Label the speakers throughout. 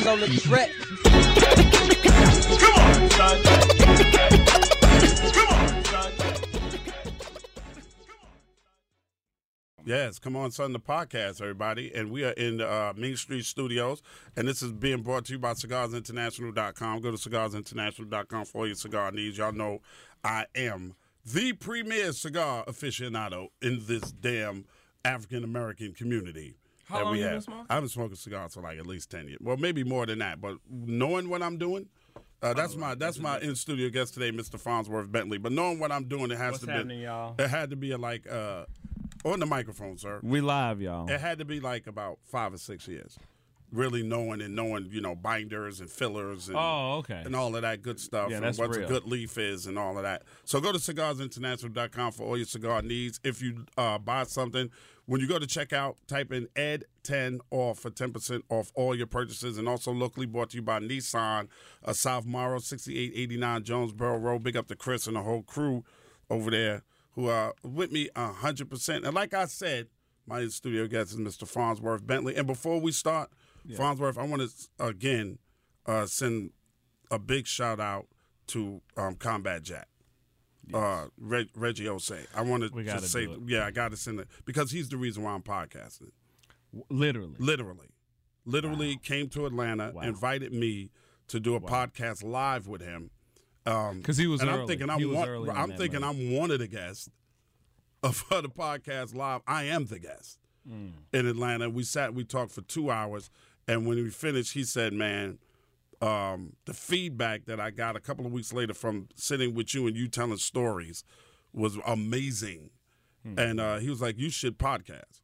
Speaker 1: Come on,
Speaker 2: the track.
Speaker 1: Come on, son. Come on, son. Yes, come on, son, the podcast, everybody. And we are in uh, Main Street Studios, and this is being brought to you by CigarsInternational.com. Go to CigarsInternational.com for your cigar needs. Y'all know I am the premier cigar aficionado in this damn African American community.
Speaker 3: How
Speaker 1: that
Speaker 3: long
Speaker 1: we
Speaker 3: you been
Speaker 1: have.
Speaker 3: smoking?
Speaker 1: I've been smoking cigars for like at least ten years. Well, maybe more than that. But knowing what I'm doing, uh, that's my that's my in studio guest today, Mr. Fonzworth Bentley. But knowing what I'm doing, it has
Speaker 3: What's
Speaker 1: to
Speaker 3: happening,
Speaker 1: be
Speaker 3: y'all?
Speaker 1: it had to be a, like uh, on the microphone, sir.
Speaker 3: We live, y'all.
Speaker 1: It had to be like about five or six years, really knowing and knowing you know binders and fillers and
Speaker 3: Oh, okay.
Speaker 1: and all of that good stuff
Speaker 3: Yeah,
Speaker 1: and what a good leaf is and all of that. So go to cigarsinternational.com for all your cigar needs. If you uh, buy something, when you go to checkout, type in ED10 off for 10% off all your purchases. And also locally brought to you by Nissan, uh, South Morrow, 6889 Jonesboro Road. Big up to Chris and the whole crew over there who are with me 100%. And like I said, my studio guest is Mr. Fonzworth Bentley. And before we start, Fonzworth, I want to again uh, send a big shout out to um, Combat Jack. Uh, Reg, Reggie Ossé. I want to just say, yeah, I got to send it because he's the reason why I'm podcasting.
Speaker 3: Literally.
Speaker 1: Literally, literally came to Atlanta,
Speaker 3: Wow.
Speaker 1: invited me to do a podcast live with him. Um,
Speaker 3: Because he was
Speaker 1: and
Speaker 3: early.
Speaker 1: I'm thinking I'm one, I'm thinking
Speaker 3: move.
Speaker 1: I'm one of the guests of the podcast live. I am the guest
Speaker 3: Mm.
Speaker 1: in Atlanta. We sat, we talked for two hours, and when we finished, he said, "Man, um, the feedback that I got a couple of weeks later from sitting with you and you telling stories was amazing." And uh, he was like, "You should podcast."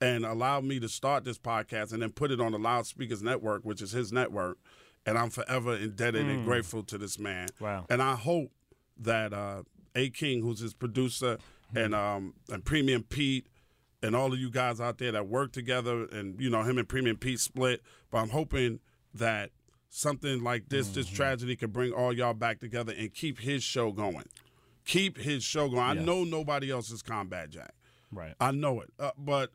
Speaker 1: and allowed me to start this podcast and then put it on the Loud Speakers Network, which is his network. And I'm forever indebted and grateful to this man.
Speaker 3: Wow.
Speaker 1: And I hope that uh, A King, who's his producer, and um, and Premium Pete, and all of you guys out there that work together, and you know him and Premium Pete split. But I'm hoping that something like this, this tragedy, could bring all y'all back together and keep his show going. Keep his show going. I know nobody else is Combat Jack.
Speaker 3: Right.
Speaker 1: I know it, uh, but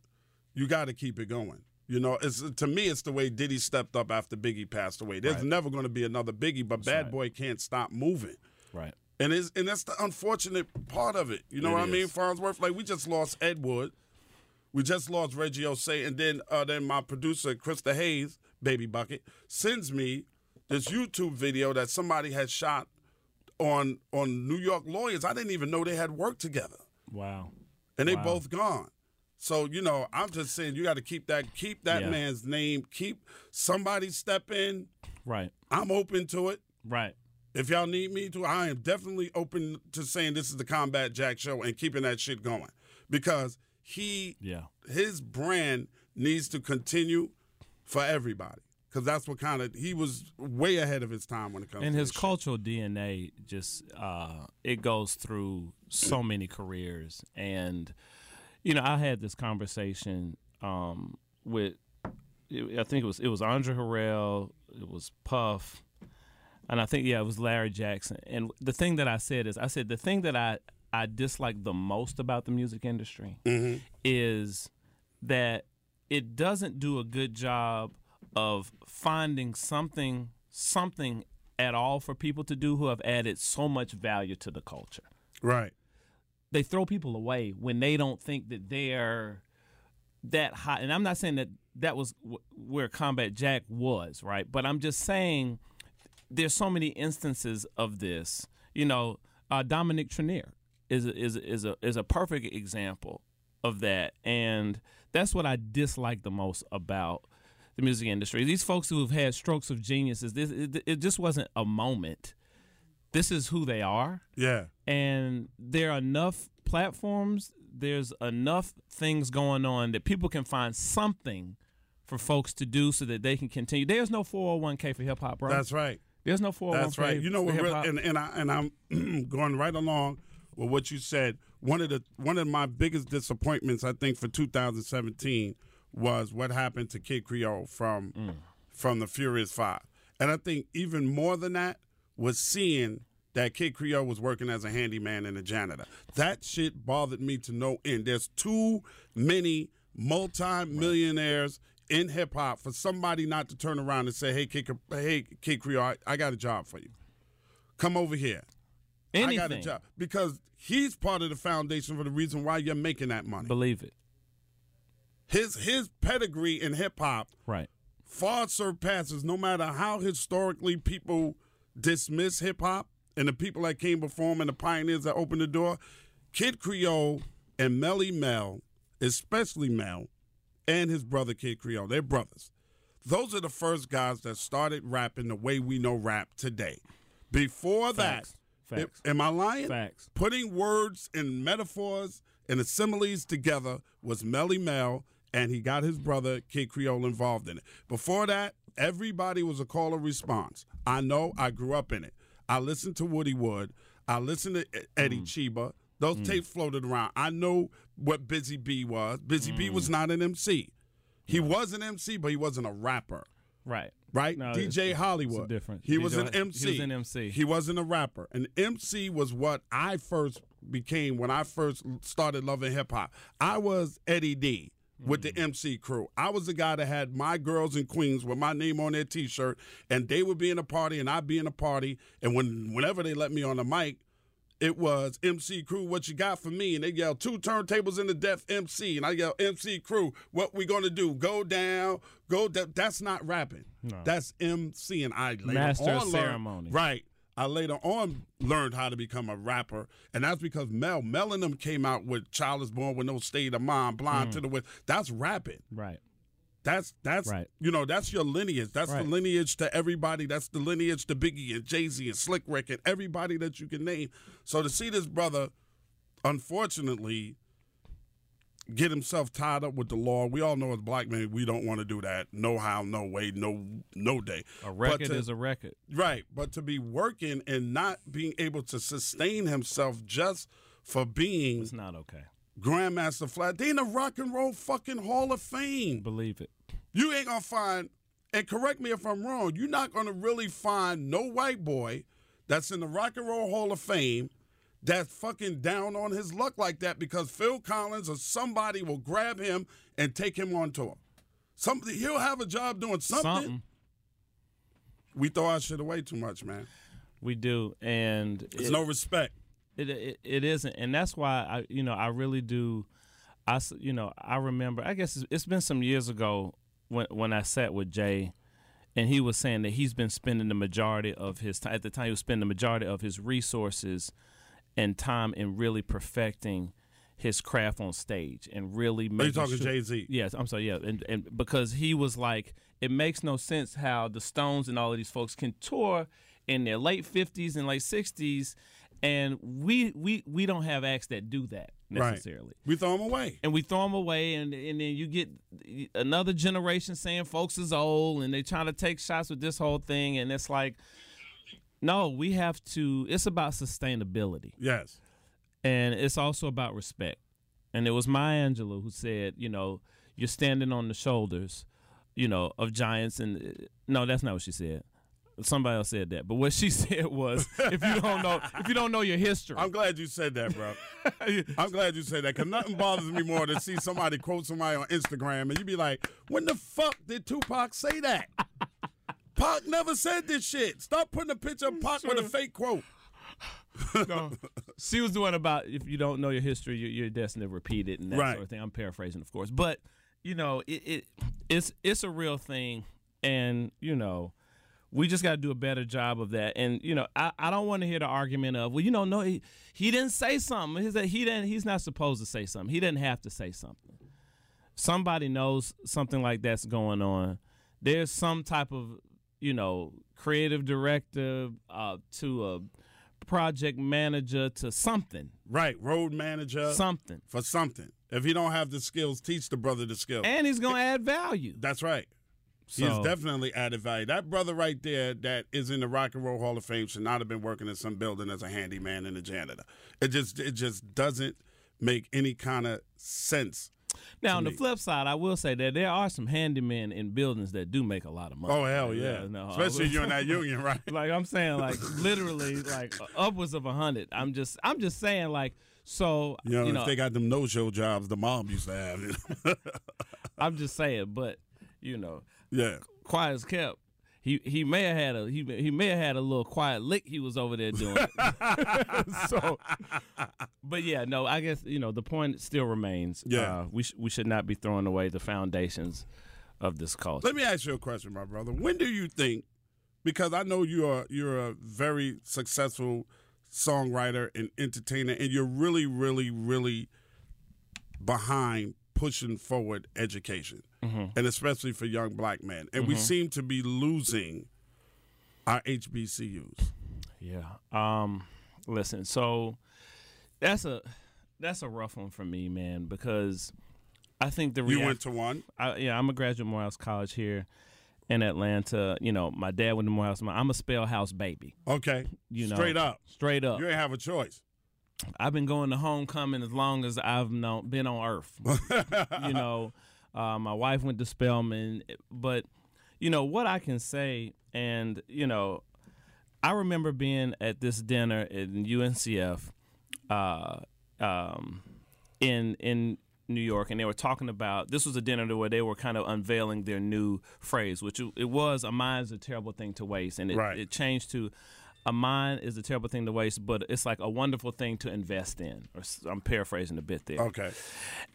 Speaker 1: you got to keep it going. You know, it's to me, it's the way Diddy stepped up after Biggie passed away. There's
Speaker 3: Right.
Speaker 1: never going to be another Biggie, but Bad
Speaker 3: right.
Speaker 1: Boy can't stop moving,
Speaker 3: Right.
Speaker 1: and it's and that's the unfortunate part of it. You know
Speaker 3: It
Speaker 1: what I mean. Fonzworth? Like we just lost Ed Wood, we just lost Reggie Ossé, and then uh, then my producer Krista Hayes, Baby Bucket, sends me this YouTube video that somebody had shot on on New York lawyers. I didn't even know they had worked together
Speaker 3: Wow.
Speaker 1: and they
Speaker 3: Wow.
Speaker 1: both gone. So you know, I'm just saying you got to keep that keep that
Speaker 3: Yeah.
Speaker 1: man's name. Keep somebody step in.
Speaker 3: Right.
Speaker 1: I'm open to it.
Speaker 3: Right.
Speaker 1: If y'all need me to, I am definitely open to saying this is the Combat Jack show and keeping that shit going because he
Speaker 3: Yeah.
Speaker 1: his brand needs to continue for everybody because that's what kind of he was way ahead of his time when it comes
Speaker 3: And
Speaker 1: to
Speaker 3: his
Speaker 1: this shit.
Speaker 3: cultural DNA just uh it goes through so many careers and you know, I had this conversation um with I think it was it was Andre Harrell, it was Puff, and I think yeah, it was Larry Jackson. And the thing that I said is I said the thing that I I dislike the most about the music industry is that it doesn't do a good job of finding something something at all for people to do who have added so much value to the culture.
Speaker 1: right.
Speaker 3: they throw people away when they don't think that they're that high. And I'm not saying that that was w- where Combat Jack was, right? But I'm just saying there's so many instances of this. You know, uh, Dominique Trenier is a, is is a is a perfect example of that, and that's what I dislike the most about the music industry. These folks who have had strokes of geniuses, this it, it just wasn't a moment. This is who they are
Speaker 1: Yeah.
Speaker 3: and there are enough platforms there's enough things going on that people can find something for folks to do so that they can continue there's no 401k for hip-hop bro
Speaker 1: That's right.
Speaker 3: there's no 401k
Speaker 1: That's right. You know what? Real, and and I and I'm going right along with what you said. One of the one of my biggest disappointments, I think, for 2017 was what happened to Kid Creole from
Speaker 3: Mm.
Speaker 1: from the Furious Five, and I think even more than that was seeing that Kid Creole was working as a handyman and a janitor. That shit bothered me to no end. There's too many multi-millionaires in hip hop for somebody not to turn around and say, "Hey, Kid, hey, Kid Creole, I, I got a job for you. Come over here.
Speaker 3: Anything
Speaker 1: I got a job." Because he's part of the foundation for the reason why you're making that money.
Speaker 3: believe it
Speaker 1: His his pedigree in hip hop
Speaker 3: right
Speaker 1: far surpasses no matter how historically people dismiss hip hop and the people that came before him and the pioneers that opened the door. Kid Creole and Melle Mel, especially Mel, and his brother Kid Creole, they're brothers. Those are the first guys that started rapping the way we know rap today. Before
Speaker 3: Facts.
Speaker 1: that,
Speaker 3: Facts.
Speaker 1: am I lying?
Speaker 3: Facts.
Speaker 1: Putting words and metaphors and similes together was Melle Mel, and he got his brother Kid Creole involved in it. Before that, everybody was a call and response. I know. I grew up in it. I listened to Woody Wood. I listened to Eddie mm. Chiba. Those mm. tapes floated around. I know what Busy Bee was. Busy Bee was mm. not an MC. He was an MC, but he wasn't a rapper
Speaker 3: right
Speaker 1: right?
Speaker 3: No,
Speaker 1: DJ
Speaker 3: it's- it's
Speaker 1: Hollywood.
Speaker 3: difference.
Speaker 1: He was an MC.
Speaker 3: he was an MC.
Speaker 1: He wasn't a rapper. An MC was what I first became when I first started loving hip hop. I was Eddie D with
Speaker 3: Mm.
Speaker 1: the MC crew. I was the guy that had my girls and queens with my name on their T-shirt, and they would be in a party, and I'd be in a party. And when whenever they let me on the mic, it was MC Crew, what you got for me? And they yell, two turntables in the deaf MC. And I yell, MC Crew, what we gonna do? Go down, go down. That's not rapping. That's MC. And I later
Speaker 3: Master
Speaker 1: on
Speaker 3: of
Speaker 1: learned-
Speaker 3: ceremony.
Speaker 1: Right. I later on learned how to become a rapper, and that's because Mel, Mel and them came out with "Child Is Born with No State of Mind," "Blind hmm. to the West." That's rapping.
Speaker 3: right
Speaker 1: That's that's
Speaker 3: Right.
Speaker 1: you know that's your lineage. That's
Speaker 3: Right.
Speaker 1: the lineage to everybody. That's the lineage to Biggie and Jay Z and Slick Rick and everybody that you can name. So to see this brother, unfortunately, get himself tied up with the law. We all know as black men we don't want to do that. No how, no way, no no day.
Speaker 3: a record
Speaker 1: to-
Speaker 3: is a record
Speaker 1: Right, but to be working and not being able to sustain himself just for being
Speaker 3: it's not okay
Speaker 1: Grandmaster Flash, they in the Rock and Roll fucking Hall of Fame.
Speaker 3: believe it
Speaker 1: You ain't gonna find, and correct me if I'm wrong, you're not gonna really find no white boy that's in the Rock and Roll Hall of Fame that's fucking down on his luck like that because Phil Collins or somebody will grab him and take him on tour. Somebody he'll have a job doing something.
Speaker 3: something
Speaker 1: We throw our shit away too much, man.
Speaker 3: we do and
Speaker 1: There's
Speaker 3: it-
Speaker 1: no respect.
Speaker 3: It, it it isn't, and that's why I you know I really do. I you know I remember. I guess it's, it's been some years ago when when I sat with Jay, and he was saying that he's been spending the majority of his time at the time he was spending the majority of his resources and time in really perfecting his craft on stage and really
Speaker 1: Are you
Speaker 3: making
Speaker 1: talking
Speaker 3: sure-
Speaker 1: Jay Z?
Speaker 3: Yes, I'm sorry. Yeah, and, and because he was like, it makes no sense how the Stones and all of these folks can tour in their late 50s and late 60s, and we we we don't have acts that do that necessarily.
Speaker 1: Right. We throw them away.
Speaker 3: And we throw them away, and and then you get another generation saying folks is old, and they trying to take shots with this whole thing, and it's like, no, we have to. It's about sustainability
Speaker 1: Yes.
Speaker 3: and it's also about respect. And it was Maya Angelou who said, you know, you're standing on the shoulders, you know, of giants. And uh, no, that's not what she said. Somebody else said that, but what she said was, if you don't know, if you don't know your history,
Speaker 1: I'm glad you said that, bro. I'm glad you said that because nothing bothers me more than see somebody quote somebody on Instagram and you be like, when the fuck did Tupac say that? Pac never said this shit. Stop putting a picture of Pac with a fake quote.
Speaker 3: she was doing about if you don't know your history, you're, you're destined to repeat it and that
Speaker 1: Right.
Speaker 3: sort of thing. I'm paraphrasing, of course, but you know, it, it it's it's a real thing, and you know. We just got to do a better job of that, and you know, I, I don't want to hear the argument of, well, you know, no, he, he didn't say something. He said he didn't. He's not supposed to say something. He didn't have to say something. Somebody knows something like that's going on. There's some type of, you know, creative director uh, to a project manager to something,
Speaker 1: Right, road manager
Speaker 3: something,
Speaker 1: for something. If he don't have the skills, teach the brother the skills.
Speaker 3: and he's gonna add value.
Speaker 1: That's right. He has definitely added value. That brother right there that is in the Rock and Roll Hall of Fame should not have been working in some building as a handyman and a janitor. It just it just doesn't make any kind of sense.
Speaker 3: Now, on the flip side, I will say that there are some handymen in buildings that do make a lot of money.
Speaker 1: Oh hell yeah!
Speaker 3: no,
Speaker 1: Especially you're in that union, right?
Speaker 3: like I'm saying, like literally, like uh, upwards of a hundred. I'm just, I'm just saying, like, so
Speaker 1: You know,
Speaker 3: you know,
Speaker 1: if they got them no show jobs the mom used to have. you?
Speaker 3: I'm just saying, but you know,
Speaker 1: yeah.
Speaker 3: quiet as kept. He he may have had a he he may have had a little quiet lick he was over there doing. so, but yeah, no, I guess you know the point still remains.
Speaker 1: Yeah.
Speaker 3: uh, we sh- we should not be throwing away the foundations of this culture.
Speaker 1: Let me ask you a question, my brother. When do you think? Because I know you are you're a very successful songwriter and entertainer, and you're really, really, really behind pushing forward education, and especially for young black men. And we seem to be losing our HBCUs.
Speaker 3: Yeah. Um listen, so that's a that's a rough one for me, man, because I think the
Speaker 1: You went to one.
Speaker 3: I, yeah, I'm a graduate of Morehouse College here in Atlanta. You know, my dad went to Morehouse. I'm a Spell House baby.
Speaker 1: Okay,
Speaker 3: You know,
Speaker 1: straight up.
Speaker 3: straight up.
Speaker 1: You ain't have a choice.
Speaker 3: I've been going to homecoming as long as I've known, been on Earth. you know, uh, my wife went to Spelman, but you know what I can say, and you know, I remember being at this dinner in UNCF, uh, um, in in New York, and they were talking about this was a dinner where they were kind of unveiling their new phrase, which it, was "a mind is a terrible thing to waste," and it,
Speaker 1: Right.
Speaker 3: it changed to "a mind is a terrible thing to waste, but it's like a wonderful thing to invest in." Or I'm paraphrasing a bit there
Speaker 1: Okay,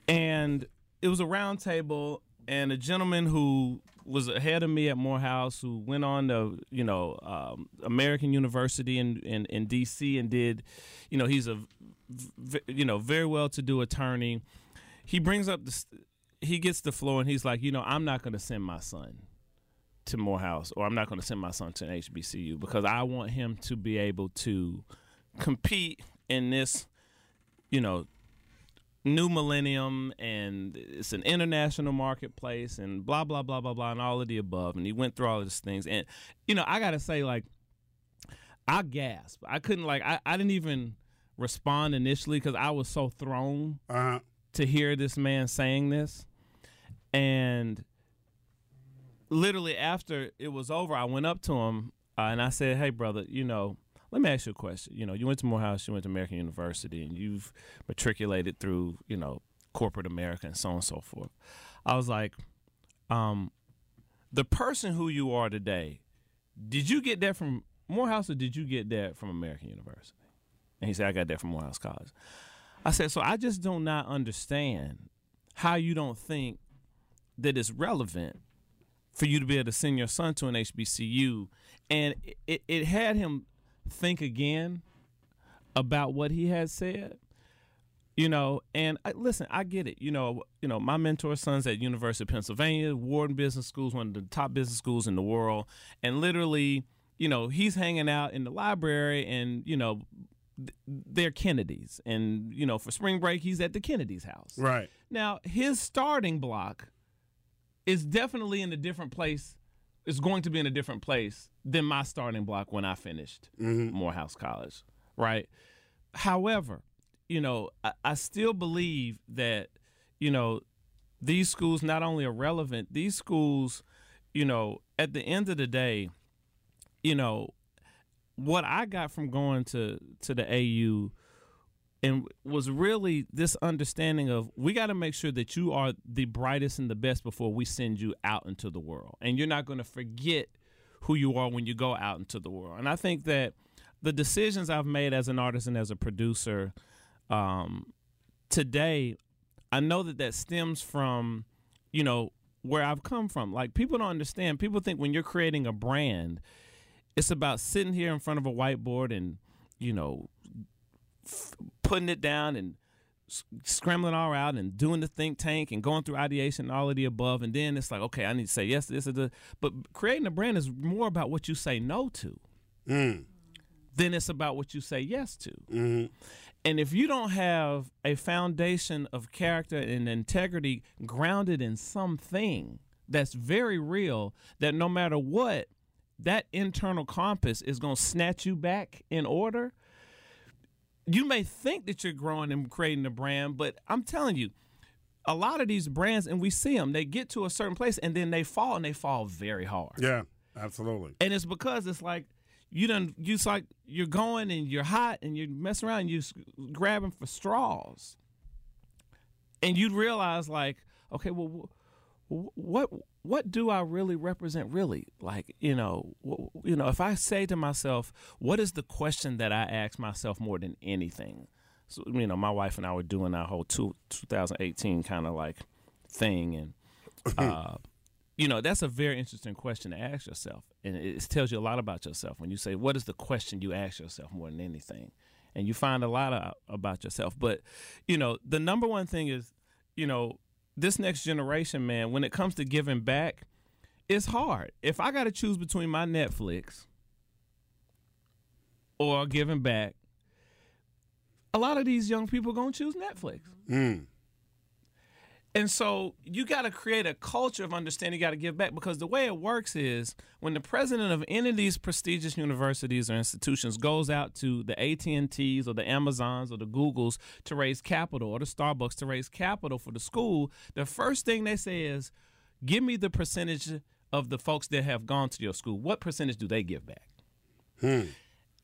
Speaker 3: and it was a round table and a gentleman who was ahead of me at Morehouse who went on to you know um, American University in, in in DC and did you know he's a you know very well to do attorney. He brings up the st- he gets the floor and he's like you know I'm not going to send my son to Morehouse or I'm not going to send my son to an HBCU because I want him to be able to compete in this you know new millennium and it's an international marketplace and blah blah blah blah blah and all of the above. And he went through all of these things. And you know i gotta say like i gasped. I couldn't like i, I didn't even respond initially because i was so thrown
Speaker 1: uh huh.
Speaker 3: to hear this man saying this. And literally after it was over i went up to him uh, and i said hey brother you know let me ask you a question. You know you went to morehouse you went to american university and you've matriculated through you know corporate america and so on and so forth. I was like um the person who you are today did you get that from morehouse or did you get that from american university? And he said i got that from morehouse college. I said, so I just do not understand how you don't think that it's relevant for you to be able to send your son to an HBCU. And it, it had him think again about what he has said. You know, and I, listen, I get it. You know, you know, my mentor's son's at University of Pennsylvania, Wharton Business School is one of the top business schools in the world, and literally, you know, he's hanging out in the library, and you know, they're Kennedys, and you know, for spring break, he's at the Kennedys' house.
Speaker 1: Right.
Speaker 3: Now, his starting block is definitely in a different place. Is going to be in a different place than my starting block when I finished mm-hmm. Morehouse College, right? However, you know, I, I still believe that you know these schools not only are relevant; these schools, you know, at the end of the day, you know, what I got from going to to the AU and was really this understanding of we got to make sure that you are the brightest and the best before we send you out into the world and you're not going to forget who you are when you go out into the world and i think that the decisions I've made as an artist and as a producer um, today, I know that that stems from, you know, where I've come from. Like people don't understand. People think when you're creating a brand, it's about sitting here in front of a whiteboard and, you know, f- putting it down and scrambling all out and doing the think tank and going through ideation and all of the above. And then it's like, okay, I need to say yes to this or the. But creating a brand is more about what you say no to mm. than it's about what you say yes to. Mm-hmm. And if you don't have a foundation of character and integrity grounded in something that's very real, that no matter what, that internal compass is going to snatch you back in order. You may think that you're growing and creating a brand, but I'm telling you, a lot of these brands, and we see them, they get to a certain place and then they fall and they fall very hard.
Speaker 1: Yeah, absolutely.
Speaker 3: And it's because it's like you done you it's like you're going and you're hot and you're messing around and you're grabbing for straws. And you'd realize like, okay, well what what do I really represent really? Like, you know, you know, if I say to myself, what is the question that I ask myself more than anything? So, you know, my wife and I were doing our whole two, 2018 kind of like thing and uh you know that's a very interesting question to ask yourself and it, it tells you a lot about yourself when you say what is the question you ask yourself more than anything and you find a lot of, about yourself but you know the number one thing is you know this next generation man when it comes to giving back it's hard. If i got to choose between my netflix or giving back a lot of these young people going to choose netflix hmm. And so you got to create a culture of understanding. You got to give back because the way it works is when the president of any of these prestigious universities or institutions goes out to the AT and T's or the Amazons or the Googles to raise capital or the Starbucks to raise capital for the school, the first thing they say is, "Give me the percentage of the folks that have gone to your school. What percentage do they give back?" Hmm.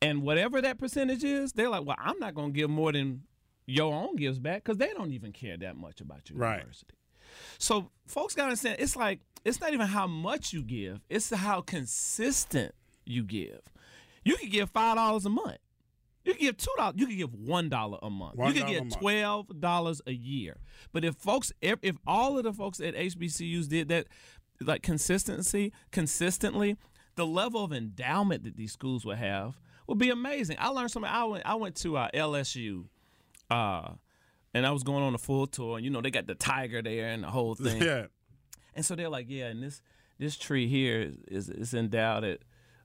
Speaker 3: And whatever that percentage is, they're like, "Well, I'm not going to give more than." Your own gives back because they don't even care that much about your
Speaker 1: Right.
Speaker 3: university. So folks gotta understand it's like it's not even how much you give, it's how consistent you give. You could give five dollars a month. You could give two dollars. You could give one dollar a month.
Speaker 1: One
Speaker 3: you could
Speaker 1: dollar a
Speaker 3: give twelve dollars a year. But if folks, if, if all of the folks at HBCUs did that, like consistency, consistently, the level of endowment that these schools would have would be amazing. I learned something. I went. I went to uh, LSU uh, and I was going on a full tour, and you know they got the tiger there and the whole thing.
Speaker 1: Yeah.
Speaker 3: And so they're like, yeah, and this this tree here is is, is endowed at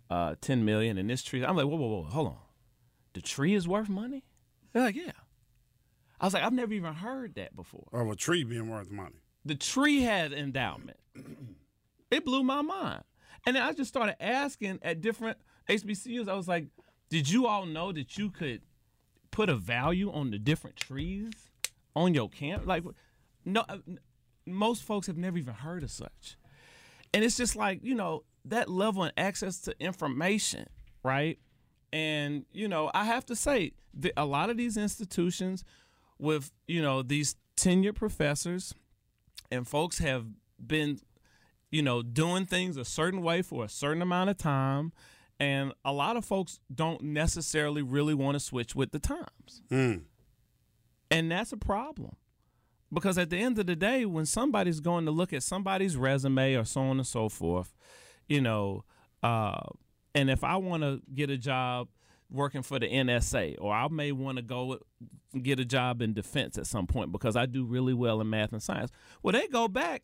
Speaker 3: uh, ten million, and this tree. I'm like, whoa, whoa, whoa, hold on, the tree is worth money? They're like, yeah. I was like, I've never even heard that before.
Speaker 1: Of a tree being worth money.
Speaker 3: The tree had endowment. It blew my mind. And then I just started asking at different HBCUs. I was like, did you all know that you could put a value on the different trees on your camp? Like, no, uh, most folks have never even heard of such. And it's just like, you know, that level and access to information, right? And, you know, I have to say, that a lot of these institutions with, you know, these tenured professors and folks have been, you know, doing things a certain way for a certain amount of time. And a lot of folks don't necessarily really want to switch with the times. And that's a problem. Because at the end of the day, when somebody's going to look at somebody's resume or so on and so forth, you know, uh, and if I want to get a job working for the NSA, or I may want to go get a job in defense at some point because I do really well in math and science, well, they go back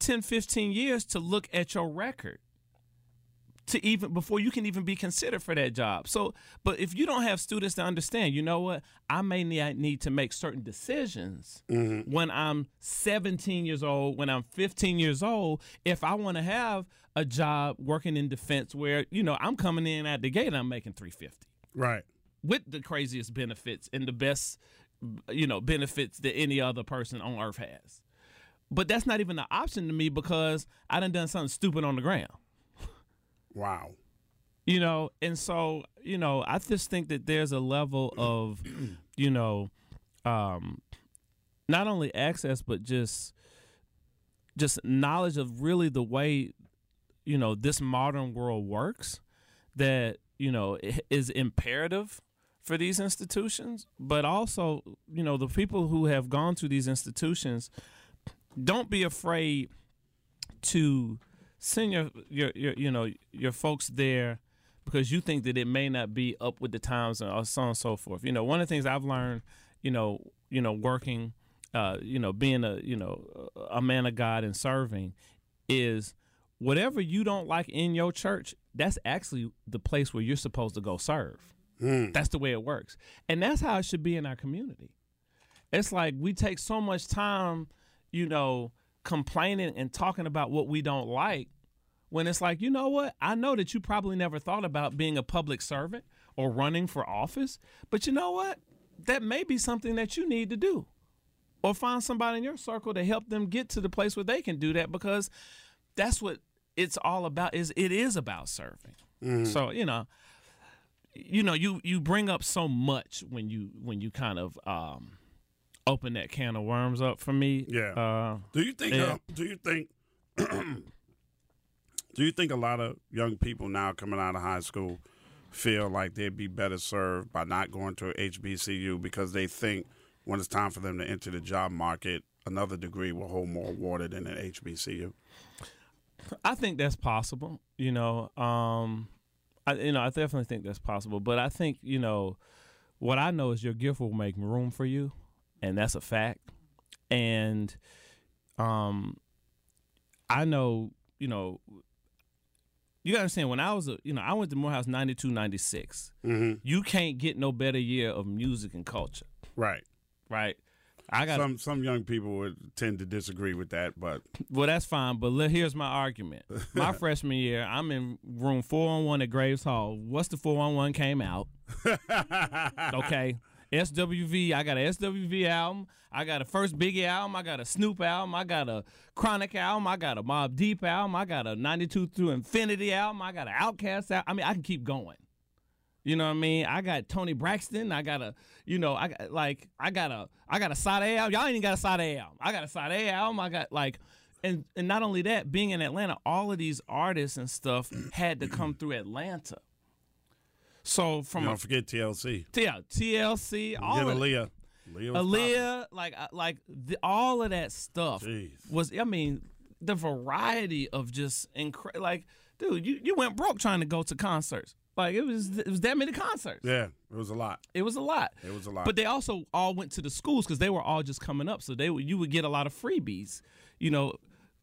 Speaker 3: 10, 15 years to look at your record to even before you can even be considered for that job. So, but if you don't have students to understand, you know what? I may need, to make certain decisions mm-hmm. when I'm 17 years old, when I'm 15 years old, if I want to have a job working in defense where, you know, I'm coming in at the gate and I'm making 350
Speaker 1: Right.
Speaker 3: with the craziest benefits and the best, you know, benefits that any other person on earth has. But that's not even an option to me because I done done something stupid on the ground
Speaker 1: Wow.
Speaker 3: you know and so you know i just think that there's a level of you know um not only access but just just knowledge of really the way you know this modern world works that you know is imperative for these institutions, but also you know the people who have gone to these institutions don't be afraid to send your, your your you know your folks there because you think that it may not be up with the times and so on and so forth. You know, one of the things I've learned, you know, you know, working, uh, you know, being a you know a man of God and serving, is whatever you don't like in your church. That's actually the place where you're supposed to go serve. That's the way it works, and that's how it should be in our community. It's like we take so much time, you know, complaining and talking about what we don't like when it's like, you know what? I know that you probably never thought about being a public servant or running for office, but you know what? That may be something that you need to do. Or find somebody in your circle to help them get to the place where they can do that because that's what it's all about is it is about serving. So, you know, you know, you you bring up so much when you when you kind of um open that can of worms up for me.
Speaker 1: Yeah.
Speaker 3: Uh
Speaker 1: Do you think?
Speaker 3: Yeah.
Speaker 1: Uh, do you think? do you think a lot of young people now coming out of high school feel like they'd be better served by not going to HBCU because they think when it's time for them to enter the job market, another degree will hold more water than an HBCU?
Speaker 3: I think that's possible. You know, um, I you know I definitely think that's possible. But I think you know what I know is your gift will make room for you, and that's a fact. And um, I know you know. You gotta understand when I was a you know I went to Morehouse 92, 96. Mm-hmm. You can't get no better year of music and culture,
Speaker 1: Right.
Speaker 3: right? I got
Speaker 1: Some some young people would tend to disagree with that, but
Speaker 3: Well, that's fine, but le- here's my argument. My freshman year, I'm in room 401 at Graves Hall. What's the 411 came out? okay. SWV, I got a SWV album. I got a first Biggie album. I got a Snoop album. I got a Chronic album. I got a Mobb Deep album. I got a 92 through Infinity album. I got an Outkast album. I mean, I can keep going. You know what I mean? I got Toni Braxton. I got a, you know, I got like I got a I got a side album. Y'all ain't even got a side album. I got a side album. I got like and and not only that, being in Atlanta, all of these artists and stuff had to come through Atlanta. So from
Speaker 1: don't
Speaker 3: a,
Speaker 1: forget TLC.
Speaker 3: yeah, TLC, all
Speaker 1: Get
Speaker 3: of
Speaker 1: Aaliyah. Aaliyah,
Speaker 3: Aaliyah, like uh, like the, all of that stuff
Speaker 1: Jeez.
Speaker 3: was. I mean, the variety of just incredible. Like, dude, you, you went broke trying to go to concerts. Like it was it was that many concerts.
Speaker 1: Yeah, it was a lot.
Speaker 3: It was a lot.
Speaker 1: It was a lot.
Speaker 3: But they also all went to the schools because they were all just coming up, so they would you would get a lot of freebies, you know,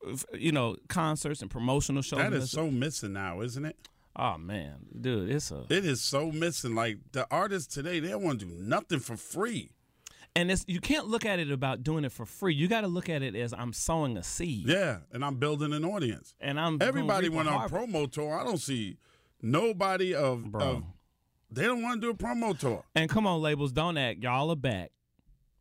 Speaker 3: f- you know, concerts and promotional shows.
Speaker 1: That is so missing now, isn't it?
Speaker 3: Oh man, dude, it's a
Speaker 1: It is so missing. Like the artists today, they don't want to do nothing for free.
Speaker 3: and it's you can't look at it about doing it for free. You got to look at it as I'm sowing a seed.
Speaker 1: Yeah, and I'm building an audience.
Speaker 3: And I'm
Speaker 1: Everybody went on promo tour. I don't see nobody of,
Speaker 3: Bro.
Speaker 1: of they don't want to do a promo tour.
Speaker 3: And come on, labels, don't act. Y'all are back,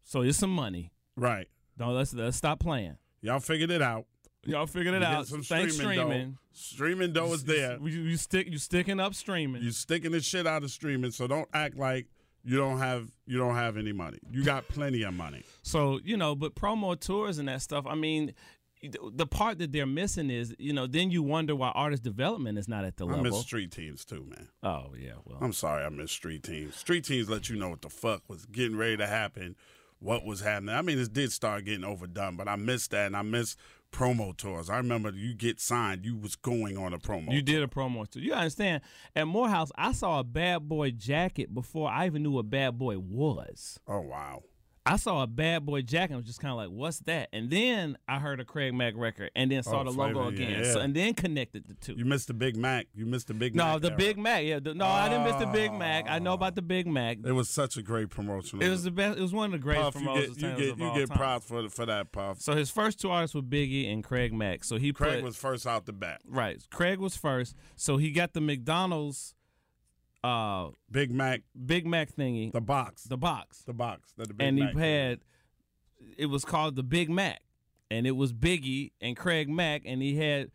Speaker 3: so it's some money.
Speaker 1: Right.
Speaker 3: Don't let's let's stop playing.
Speaker 1: Y'all figured it out.
Speaker 3: Y'all figured it out.
Speaker 1: some
Speaker 3: Thanks
Speaker 1: streaming,
Speaker 3: streaming.
Speaker 1: dough. Streaming dough is there.
Speaker 3: You, you stick you sticking up streaming.
Speaker 1: You sticking the shit out of streaming, so don't act like you don't have you don't have any money. You got plenty of money.
Speaker 3: So you know, but promo tours and that stuff. I mean, the part that they're missing is you know then you wonder why artist development is not at the
Speaker 1: I
Speaker 3: level.
Speaker 1: I miss street teams too, man.
Speaker 3: oh yeah, well,
Speaker 1: I'm sorry, I miss street teams. Street teams let you know what the fuck was getting ready to happen, what was happening. I mean, it did start getting overdone, but I missed that, and I miss promo tours. I remember you get signed, you was going on a promo.
Speaker 3: you did a promo tour. You understand? At Morehouse, I saw a Bad Boy jacket before I even knew what Bad Boy was.
Speaker 1: Oh wow.
Speaker 3: I saw a Bad Boy jacket and was just kind of like, "What's that?" And then I heard a Craig Mack record, and then saw
Speaker 1: Oh,
Speaker 3: the logo
Speaker 1: Flavor, yeah,
Speaker 3: again,
Speaker 1: yeah.
Speaker 3: So, and then connected the two.
Speaker 1: You missed the Big Mac. You missed the Big Mac.
Speaker 3: no,
Speaker 1: Mac.
Speaker 3: the
Speaker 1: era.
Speaker 3: Big Mac. Yeah, the, no, I didn't miss the Big Mac. I know about the Big Mac.
Speaker 1: It was such a great promotion.
Speaker 3: It was the best. It was one of the greatest
Speaker 1: Puff. You
Speaker 3: promotions
Speaker 1: get you get you get props for for that Puff.
Speaker 3: So his first two artists were Biggie and Craig Mack. So he
Speaker 1: Craig
Speaker 3: put
Speaker 1: was first out the bat.
Speaker 3: right. Craig was first. So he got the McDonald's uh
Speaker 1: Big Mac,
Speaker 3: Big Mac thingy,
Speaker 1: the box,
Speaker 3: the box,
Speaker 1: the box that the Big
Speaker 3: and he
Speaker 1: Mac
Speaker 3: had it was called the Big Mac, and it was Biggie and Craig Mack, and he had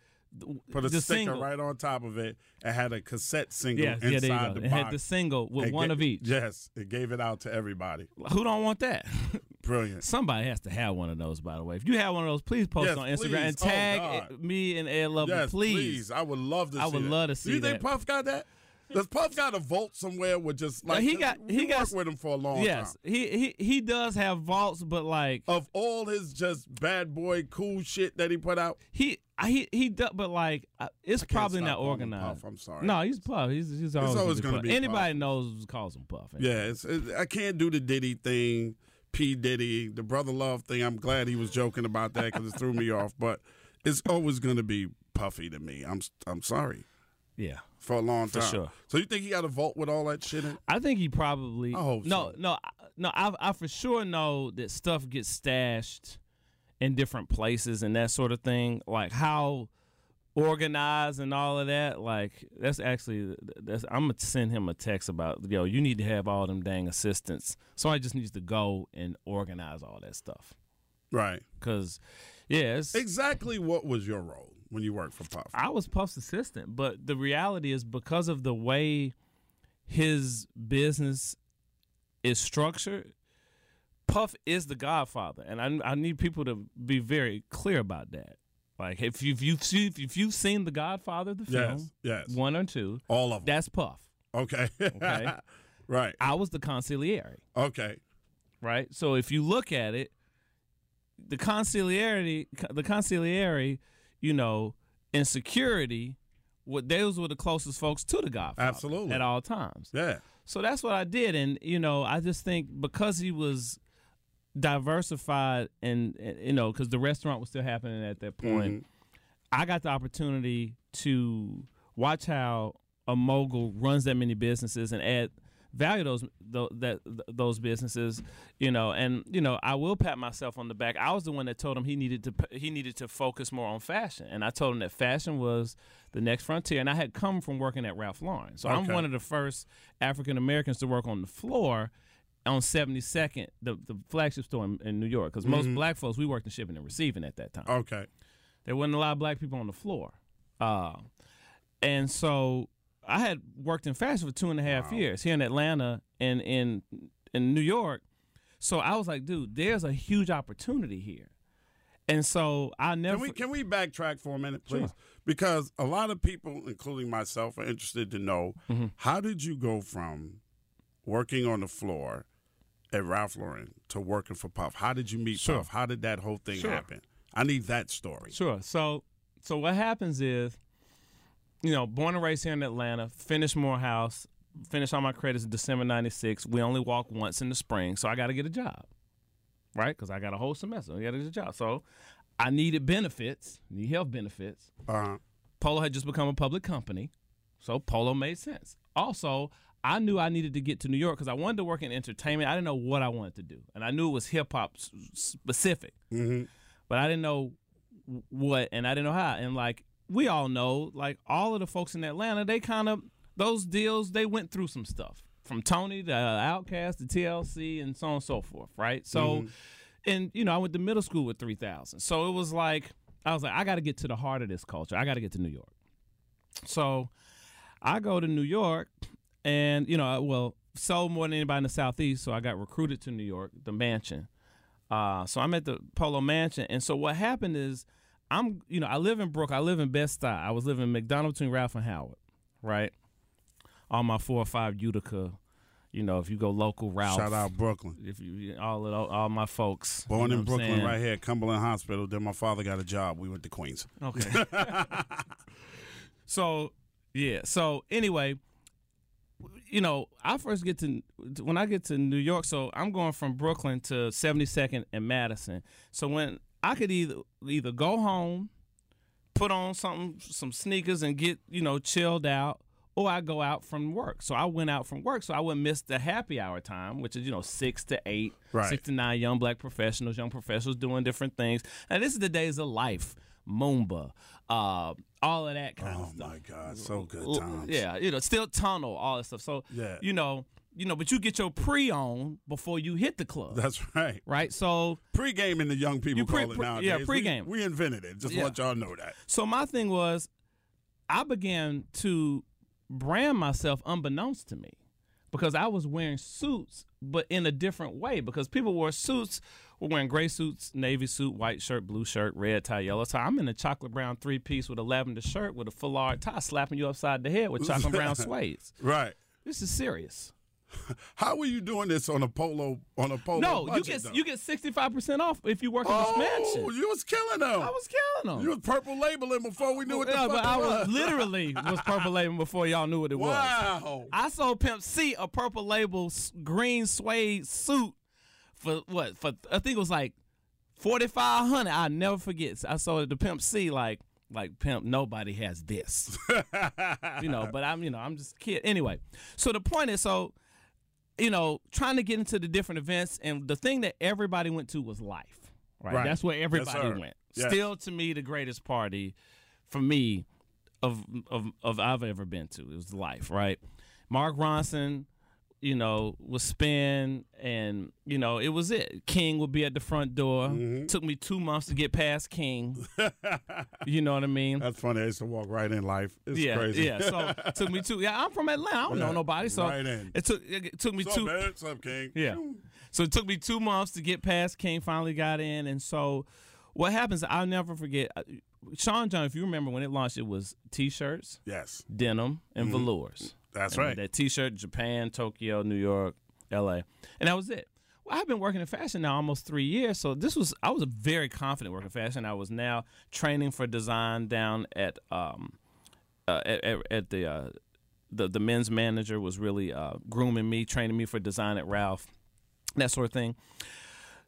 Speaker 1: put a
Speaker 3: the
Speaker 1: sticker
Speaker 3: single.
Speaker 1: right on top of it and had a cassette single
Speaker 3: Yeah, yeah,
Speaker 1: inside
Speaker 3: you go.
Speaker 1: the
Speaker 3: It
Speaker 1: box.
Speaker 3: had the single with
Speaker 1: It
Speaker 3: one
Speaker 1: ga-
Speaker 3: of each.
Speaker 1: Yes, it gave it out to everybody.
Speaker 3: Who don't want that?
Speaker 1: Brilliant.
Speaker 3: Somebody has to have one of those, by the way. If you have one of those, please post
Speaker 1: Yes,
Speaker 3: on Instagram
Speaker 1: please.
Speaker 3: and
Speaker 1: Oh,
Speaker 3: tag
Speaker 1: God.
Speaker 3: me and Ed Lover,
Speaker 1: yes,
Speaker 3: please.
Speaker 1: I would love to.
Speaker 3: I
Speaker 1: see
Speaker 3: would
Speaker 1: that.
Speaker 3: love to see.
Speaker 1: Do you think
Speaker 3: that.
Speaker 1: Puff got that? Does Puff got a vault somewhere with just like
Speaker 3: he got he got
Speaker 1: with him for a long
Speaker 3: yes,
Speaker 1: time.
Speaker 3: he he he does have vaults, but like
Speaker 1: Of all his just bad boy cool shit that he put out,
Speaker 3: he he he does, but like uh, it's probably not organized.
Speaker 1: Puff, I'm sorry.
Speaker 3: No, he's Puff. He's he's always,
Speaker 1: always
Speaker 3: gonna
Speaker 1: gonna
Speaker 3: be
Speaker 1: be
Speaker 3: Puff. Anybody knows calls him Puff.
Speaker 1: yeah, it's, it, I can't do the Diddy thing, P Diddy, the brother love thing. I'm glad he was joking about that because it threw me off. But it's always gonna be Puffy to me. I'm I'm sorry
Speaker 3: yeah.
Speaker 1: For a long time.
Speaker 3: For sure.
Speaker 1: So you think he got a vault with all that shit in?
Speaker 3: I think he probably.
Speaker 1: I hope
Speaker 3: no,
Speaker 1: so.
Speaker 3: no, I- no. I, I for sure know that stuff gets stashed in different places and that sort of thing. Like how organized and all of that. Like that's actually that's. I'm gonna send him a text about yo. You need to have all them dang assistants. Somebody just needs to go and organize all that stuff.
Speaker 1: Right.
Speaker 3: Cause yeah,
Speaker 1: Exactly what was your role when you worked for Puff?
Speaker 3: I was Puff's assistant, but the reality is because of the way his business is structured, Puff is the Godfather, and I, I need people to be very clear about that. Like if you if you've seen, if you've seen the Godfather, the film,
Speaker 1: Yes, yes.
Speaker 3: one or two,
Speaker 1: All of them.
Speaker 3: that's Puff.
Speaker 1: Okay.
Speaker 3: Okay.
Speaker 1: right.
Speaker 3: I was the conciliary.
Speaker 1: Okay.
Speaker 3: right? So if you look at it, the conciliarity, the conciliary, you know, insecurity, what those were the closest folks to the Godfather,
Speaker 1: Absolutely.
Speaker 3: at all times.
Speaker 1: Yeah.
Speaker 3: So that's what I did, and you know, I just think because he was diversified, and, and you know, because the restaurant was still happening at that point, mm-hmm. I got the opportunity to watch how a mogul runs that many businesses and add value those tho- that those businesses, you know, and you know, I will pat myself on the back. I was the one that told him he needed to he needed to focus more on fashion, and I told him that fashion was the next frontier. And I had come from working at Ralph Lauren, so I'm one of the first African Americans to work on the floor on 72nd, the the flagship store in, in New York, because most black folks we worked in shipping and receiving at that time
Speaker 1: Okay.
Speaker 3: there wasn't a lot of black people on the floor. Uh, and so I had worked in fashion for two and a half years here in Atlanta and in in New York. So I was like, dude, there's a huge opportunity here. And so I never
Speaker 1: Can we can we backtrack for a minute, please?
Speaker 3: Sure.
Speaker 1: Because a lot of people, including myself, are interested to know
Speaker 3: Mm-hmm.
Speaker 1: how did you go from working on the floor at Ralph Lauren to working for Puff? How did you meet
Speaker 3: Sure.
Speaker 1: Puff? How did that whole thing
Speaker 3: Sure.
Speaker 1: happen? I need that story.
Speaker 3: Sure. So so what happens is, you know, born and raised here in Atlanta, finished Morehouse, finished all my credits in December '96. We only walk once in the spring, so I got to get a job, right? Because I got a whole semester. I got to get a job. So I needed benefits, need health benefits.
Speaker 1: Uh-huh.
Speaker 3: Polo had just become a public company, so Polo made sense. Also, I knew I needed to get to New York because I wanted to work in entertainment. I didn't know what I wanted to do, and I knew it was hip hop specific, but I didn't know what, and I didn't know how. And like we all know, like all of the folks in Atlanta, they kind of those deals they went through some stuff from Tony to Outkast to TLC and so on and so forth, right? So, and you know, I went to middle school with three thousand, so it was like I was like, I got to get to the heart of this culture. I got to get to New York. So I go to New York, and you know, I- well, sold more than anybody in the southeast. So I got recruited to New York, the mansion. Uh, so I'm at the Polo Mansion, and so what happened is, I'm, you know, I live in Brook. I live in Bed Stuy. I was living in MacDonough between Ralph and Howard, right? On my four or five Utica, you know, if you go local Ralph.
Speaker 1: Shout out Brooklyn.
Speaker 3: If you all of all, my folks. you
Speaker 1: Born
Speaker 3: know
Speaker 1: in Brooklyn,
Speaker 3: saying?
Speaker 1: right here at Cumberland Hospital. Then my father got a job. We went to Queens.
Speaker 3: Okay. so yeah. So anyway, you know, I first get to when I get to New York. So I'm going from Brooklyn to 72nd and Madison. So when I could either either go home, put on something, some sneakers, and get you know chilled out. Or I go out from work. So I went out from work. So I wouldn't miss the happy hour time, which is, you know, six to eight,
Speaker 1: Right.
Speaker 3: six to nine young black professionals, young professionals doing different things. And this is the days of life, Moomba, uh, all of that kind of stuff.
Speaker 1: Oh my God, so good times.
Speaker 3: Yeah, you know, still tunnel, all that stuff. So
Speaker 1: Yeah.
Speaker 3: you know, you know, but you get your pre on before you hit the club.
Speaker 1: That's right.
Speaker 3: right. So
Speaker 1: Pre-gaming, the young people
Speaker 3: You pre-
Speaker 1: call it
Speaker 3: pre-
Speaker 1: nowadays.
Speaker 3: yeah,
Speaker 1: We-
Speaker 3: pre-game.
Speaker 1: We, invented it. Just
Speaker 3: Yeah.
Speaker 1: want y'all know that.
Speaker 3: so my thing was I began to brand myself unbeknownst to me because I was wearing suits, but in a different way. Because people wore suits, were wearing gray suits, navy suit, white shirt, blue shirt, red tie, yellow tie. I'm in a chocolate brown three piece with a lavender shirt with a foulard tie, slapping you upside the head with chocolate brown suede.
Speaker 1: Right.
Speaker 3: This is serious.
Speaker 1: How were you doing this on a polo on a polo?
Speaker 3: No, you get
Speaker 1: though?
Speaker 3: you get sixty five percent off if you work in this
Speaker 1: Oh,
Speaker 3: mansion.
Speaker 1: you was killing them.
Speaker 3: I was killing them.
Speaker 1: You was purple labeling before we knew what the
Speaker 3: yeah,
Speaker 1: fuck
Speaker 3: but I was literally was purple labeling before y'all knew what it was.
Speaker 1: Wow.
Speaker 3: I sold Pimp C a purple label green suede suit for what? For I think it was like forty five hundred. I never forget. I sold it to Pimp C like like Pimp. Nobody has this, you know. But I'm you know I'm just a kid anyway. So the point is so. You know, trying to get into the different events, and the thing that everybody went to was life, right?
Speaker 1: Right.
Speaker 3: That's where everybody
Speaker 1: sir.
Speaker 3: went.
Speaker 1: Yes.
Speaker 3: Still, to me, the greatest party for me of of of I've ever been to. It was life, right? Mark Ronson, you know, was spin and you know, it was it. King would be at the front door.
Speaker 1: Mm-hmm.
Speaker 3: Took me two months to get past King. you know what I mean?
Speaker 1: That's funny. I used to walk right in life. It's
Speaker 3: yeah,
Speaker 1: crazy.
Speaker 3: yeah. So it took me two. Yeah, I'm from Atlanta. I don't know nobody. So
Speaker 1: right
Speaker 3: it took it took me
Speaker 1: What's
Speaker 3: two.
Speaker 1: up. What's up, King?
Speaker 3: Yeah. So it took me two months to get past King. Finally got in, and so what happens? I'll never forget. uh, Sean John, if you remember when it launched, it was T-shirts,
Speaker 1: Yes.
Speaker 3: denim, and velours.
Speaker 1: That's
Speaker 3: And
Speaker 1: right.
Speaker 3: That T-shirt, Japan, Tokyo, New York, L.A., and that was it. Well, I've been working in fashion now almost three years, so this was I was very confident working in fashion. I was now training for design down at um uh, at, at, at the uh, the the men's manager was really uh, grooming me, training me for design at Ralph, that sort of thing.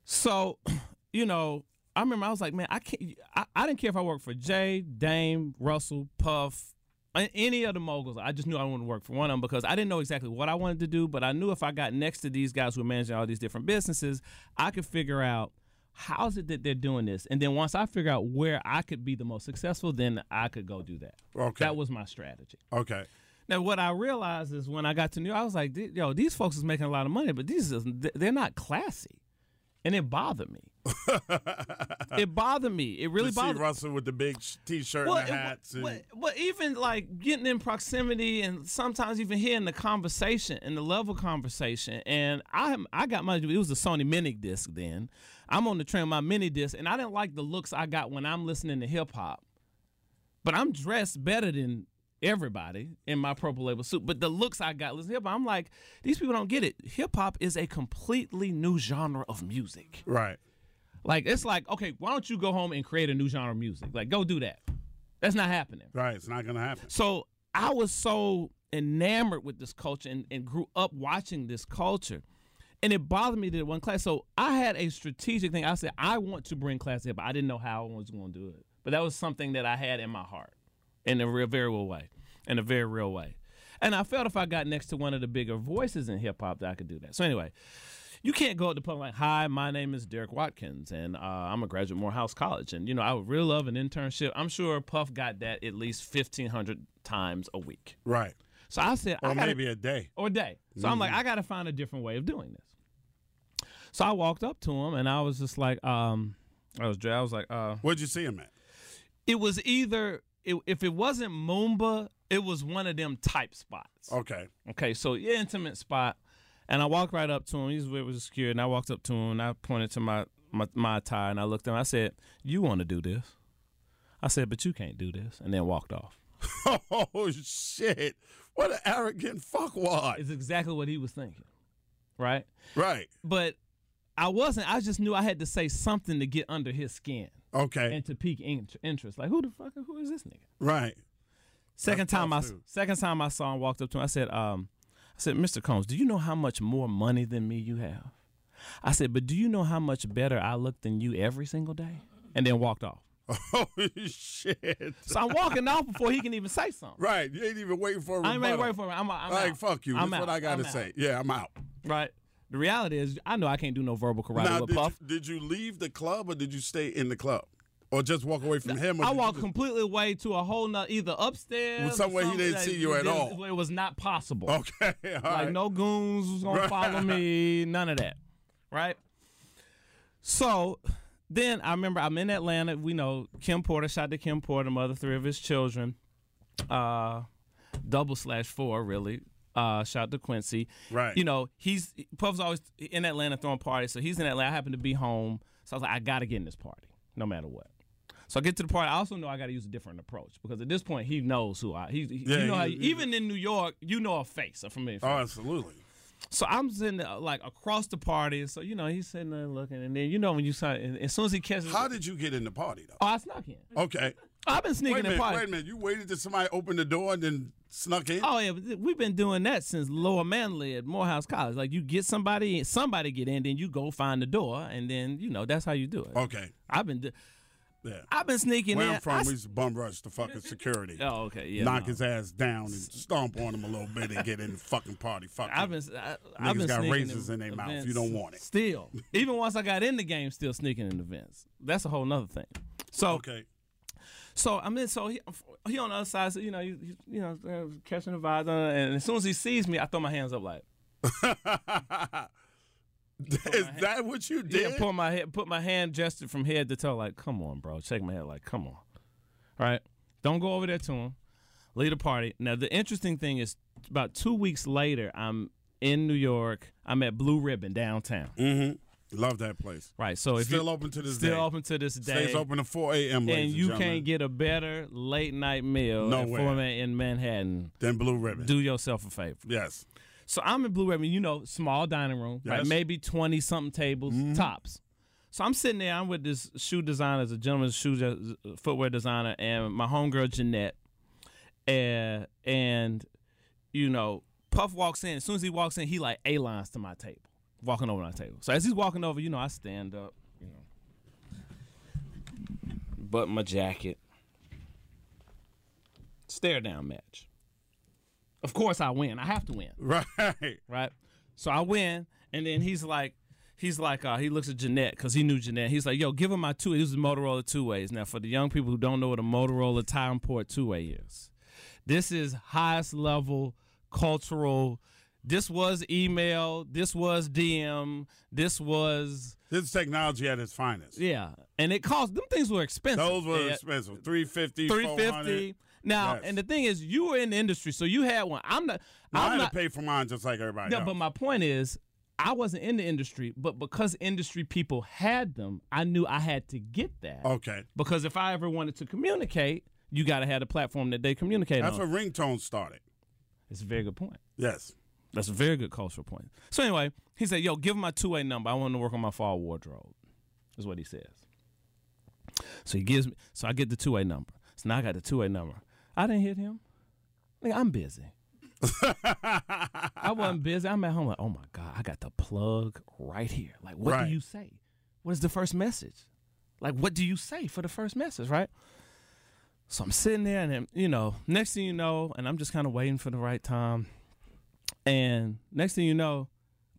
Speaker 3: So, you know, I remember I was like, man, I can't. I, I didn't care if I worked for Jay, Dame, Russell, Puff, any of the moguls. I just knew I wanted to work for one of them because I didn't know exactly what I wanted to do, but I knew if I got next to these guys who were managing all these different businesses, I could figure out how is it that they're doing this, and then once I figure out where I could be the most successful, then I could go do that.
Speaker 1: Okay.
Speaker 3: That was my strategy.
Speaker 1: Okay.
Speaker 3: Now, what I realized is when I got to New York, I was like, yo, these folks is making a lot of money, but these is, they're not classy. And it bothered me. it bothered me. It really bothered.
Speaker 1: you see
Speaker 3: bothered me.
Speaker 1: Russell with the big t-shirt
Speaker 3: Well,
Speaker 1: and the
Speaker 3: it-
Speaker 1: hats. and,
Speaker 3: but even like getting in proximity and sometimes even hearing the conversation and the level conversation. And I I got my it was a Sony mini disc then. I'm on the train with my mini disc, and I didn't like the looks I got when I'm listening to hip hop. But I'm dressed better than everybody in my purple label suit. But the looks I got listening to hip hop, I'm like, these people don't get it. Hip hop is a completely new genre of music.
Speaker 1: right.
Speaker 3: Like it's like, okay, why don't you go home and create a new genre of music? Like, go do that. That's not happening.
Speaker 1: Right. It's not gonna happen.
Speaker 3: So I was so enamored with this culture and, and grew up watching this culture. And it bothered me that one class. So I had a strategic thing. I said, I want to bring class hip. But I didn't know how I was going to do it. But that was something that I had in my heart in a real, very real way. In a very real way. And I felt if I got next to one of the bigger voices in hip hop that I could do that. So anyway, you can't go up to public like, "Hi, my name is Derek Watkins, and uh, I'm a graduate of Morehouse College, and you know I would really love an internship." I'm sure Puff got that at least 1,500 times a week.
Speaker 1: Right.
Speaker 3: So I said,
Speaker 1: Or
Speaker 3: I gotta,
Speaker 1: maybe a day.
Speaker 3: or a day. So I'm like, I got to find a different way of doing this. So I walked up to him, and I was just like, um, I was, I was like, uh,
Speaker 1: Where'd you see him at?
Speaker 3: it was either it, if it wasn't Moomba, it was one of them type spots.
Speaker 1: Okay.
Speaker 3: Okay, so yeah, intimate spot. And I walked right up to him. He was, it was secure. And I walked up to him and I pointed to my, my, my tie and I looked at him. I said, You want to do this? I said, But you can't do this. And then walked off.
Speaker 1: Oh shit! What an arrogant fuckwad.
Speaker 3: It's exactly what he was thinking. Right?
Speaker 1: Right.
Speaker 3: But I wasn't. I just knew I had to say something to get under his skin
Speaker 1: Okay.
Speaker 3: and to pique in- interest. Like, who the fuck, who is this nigga?
Speaker 1: right.
Speaker 3: Second
Speaker 1: That's
Speaker 3: time I
Speaker 1: too.
Speaker 3: second time I saw him walked up to him, I said, um, I said, Mr. Combs, do you know how much more money than me you have? I said, but do you know how much better I look than you every single day? And then walked off.
Speaker 1: Oh shit!
Speaker 3: So I'm walking off before he can even say something.
Speaker 1: Right. You ain't even waiting for a
Speaker 3: I ain't ready to
Speaker 1: rebuttal.
Speaker 3: wait for him. I'm, I'm
Speaker 1: like
Speaker 3: out.
Speaker 1: fuck you.
Speaker 3: I'm
Speaker 1: That's what. I gotta
Speaker 3: I'm out.
Speaker 1: say. Yeah, I'm out.
Speaker 3: Right. The reality is, I know I can't do no verbal karate
Speaker 1: now,
Speaker 3: with
Speaker 1: did
Speaker 3: Puff.
Speaker 1: you, did you leave the club or did you stay in the club, or just walk away from him? Or
Speaker 3: I walked completely away to a whole nother, either upstairs,
Speaker 1: somewhere he didn't see you at all.
Speaker 3: It was not possible.
Speaker 1: Okay. all
Speaker 3: Like
Speaker 1: right.
Speaker 3: no goons was gonna follow me, none of that. Right? So then I remember I'm in Atlanta. We know Kim Porter, shot to Kim Porter, mother three of his children. Uh double slash four, really. Uh, shout out to Quincy.
Speaker 1: Right.
Speaker 3: You know, he's Puff's always in Atlanta throwing parties, so he's in Atlanta. I happen to be home, so I was like, I got to get in this party, no matter what. So I get to the party. I also know I got to use a different approach because at this point he knows who I. He, he-
Speaker 1: Yeah,
Speaker 3: you know, how,
Speaker 1: he-
Speaker 3: even in New York, you know a face, a familiar face.
Speaker 1: Oh, absolutely.
Speaker 3: So I'm sitting there, like across the party. So you know he's sitting there looking, and then you know when you saw, and as soon as he catches,
Speaker 1: How did you get in the party though?
Speaker 3: oh, I snuck in.
Speaker 1: Okay.
Speaker 3: I've been
Speaker 1: Wait a
Speaker 3: sneaking in party.
Speaker 1: Wait a minute. You waited till somebody opened the door and then snuck in.
Speaker 3: Oh yeah, we've been doing that since Lower Manley at Morehouse College. Like you get somebody, somebody get in, then you go find the door, and then you know that's how you do it.
Speaker 1: Okay.
Speaker 3: I've been, do-
Speaker 1: Yeah.
Speaker 3: I've been sneaking
Speaker 1: Where
Speaker 3: in.
Speaker 1: I'm from,
Speaker 3: I
Speaker 1: we used to bum rush the fucking security.
Speaker 3: oh okay, yeah.
Speaker 1: knock
Speaker 3: no.
Speaker 1: his ass down and stomp on him a little bit and get in the fucking party. Fuck
Speaker 3: I've been, I, I've been
Speaker 1: got razors in their mouth. You don't want it.
Speaker 3: Still, even once I got in the game, still sneaking in events. That's a whole nother thing. So
Speaker 1: Okay.
Speaker 3: So I mean, so he he on the other side, so you know, he, he, you know, uh, catching the vibes, uh, and as soon as he sees me, I throw my hands up like,
Speaker 1: Is that what you did?
Speaker 3: yeah, put my head, put my hand gesture from head to toe, like, come on, bro, shake my head, like, come on, right? Don't go over there to him. Lead a party. Now the interesting thing is, about two weeks later, I'm in New York. I'm at Blue Ribbon downtown.
Speaker 1: mm-hmm. Love that place.
Speaker 3: Right. So if
Speaker 1: Still
Speaker 3: you,
Speaker 1: open to this day.
Speaker 3: still
Speaker 1: day.
Speaker 3: open to this day,
Speaker 1: Stays open to 4 a.m.
Speaker 3: and you
Speaker 1: gentlemen.
Speaker 3: can't get a better late night meal
Speaker 1: Nowhere.
Speaker 3: 4 in Manhattan.
Speaker 1: Then Blue Ribbon.
Speaker 3: Do yourself a favor.
Speaker 1: yes.
Speaker 3: So I'm in Blue Ribbon, you know, small dining room, right?
Speaker 1: Yes. Mm-hmm.
Speaker 3: Maybe 20 something tables, tops. So I'm sitting there, I'm with this shoe designer, a gentleman's shoe footwear designer, and my homegirl Jeanette. And, and, you know, Puff walks in. As soon as he walks in, he like A lines to my table, walking over my table. So as he's walking over, you know, I stand up, you know, button my jacket, stare down match. Of course I win. I have to win
Speaker 1: Right.
Speaker 3: right? So I win, and then he's like, he's like, uh, he looks at Jeanette because he knew Jeanette. He's like, yo, give him my two. This is Motorola two ways. Now, for the young people who don't know what a Motorola Timeport two way is, this is highest level cultural. This was email. This was DM. This was
Speaker 1: This is technology at its finest.
Speaker 3: yeah, and it cost them things were expensive.
Speaker 1: Those were
Speaker 3: Yeah.
Speaker 1: expensive. 350
Speaker 3: Three
Speaker 1: 400.
Speaker 3: fifty. Now,
Speaker 1: Yes.
Speaker 3: and the thing is, you were in the industry, so you had one. I'm not.
Speaker 1: Now, I
Speaker 3: I'm
Speaker 1: had
Speaker 3: not.
Speaker 1: to pay for mine just like everybody
Speaker 3: No,
Speaker 1: else.
Speaker 3: but my point is, I wasn't in the industry, but because industry people had them, I knew I had to get that.
Speaker 1: okay.
Speaker 3: Because if I ever wanted to communicate, you got to have a platform that they communicate on.
Speaker 1: That's
Speaker 3: on.
Speaker 1: where ringtones started.
Speaker 3: it's a very good point.
Speaker 1: Yes.
Speaker 3: That's a very good cultural point. So anyway, he said, "Yo, give him my two way number. I want to work on my fall wardrobe." Is what he says. So he gives me. So I get the two way number. So now I got the two way number. I didn't hit him. Nigga, I'm busy. I wasn't busy. I'm at home like, oh my god, I got the plug right here. Like, what
Speaker 1: Right.
Speaker 3: do you say? What is the first message? Like, what do you say for the first message, right? So I'm sitting there, and then, you know, next thing you know, and I'm just kind of waiting for the right time. And next thing you know,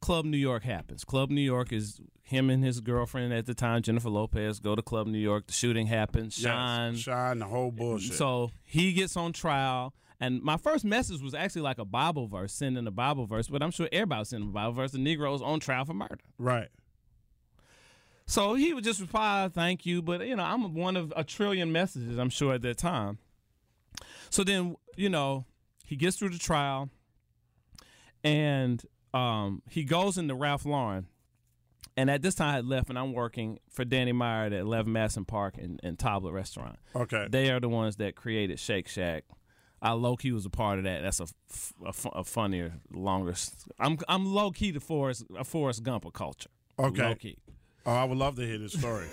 Speaker 3: Club New York happens. Club New York is him and his girlfriend at the time, Jennifer Lopez, go to Club New York. The shooting happens. Shine.
Speaker 1: Yes. Shine, the whole bullshit.
Speaker 3: So he gets on trial. And my first message was actually like a Bible verse, sending a Bible verse, but I'm sure everybody was sending a Bible verse. The Negroes on trial for murder.
Speaker 1: right.
Speaker 3: So he would just reply, "Thank you," but you know, I'm one of a trillion messages. I'm sure at that time. So then, you know, he gets through the trial, and um, he goes into Ralph Lauren. And at this time, I had left, and I'm working for Danny Meyer at 11 Madison Park and, and Tabla Restaurant.
Speaker 1: Okay.
Speaker 3: They are the ones that created Shake Shack. I low key was a part of that. That's a, a, a funnier, longer. I'm I'm low key the Forrest a Forrest Gump of culture.
Speaker 1: Okay.
Speaker 3: low key.
Speaker 1: Oh, I would love to hear this story.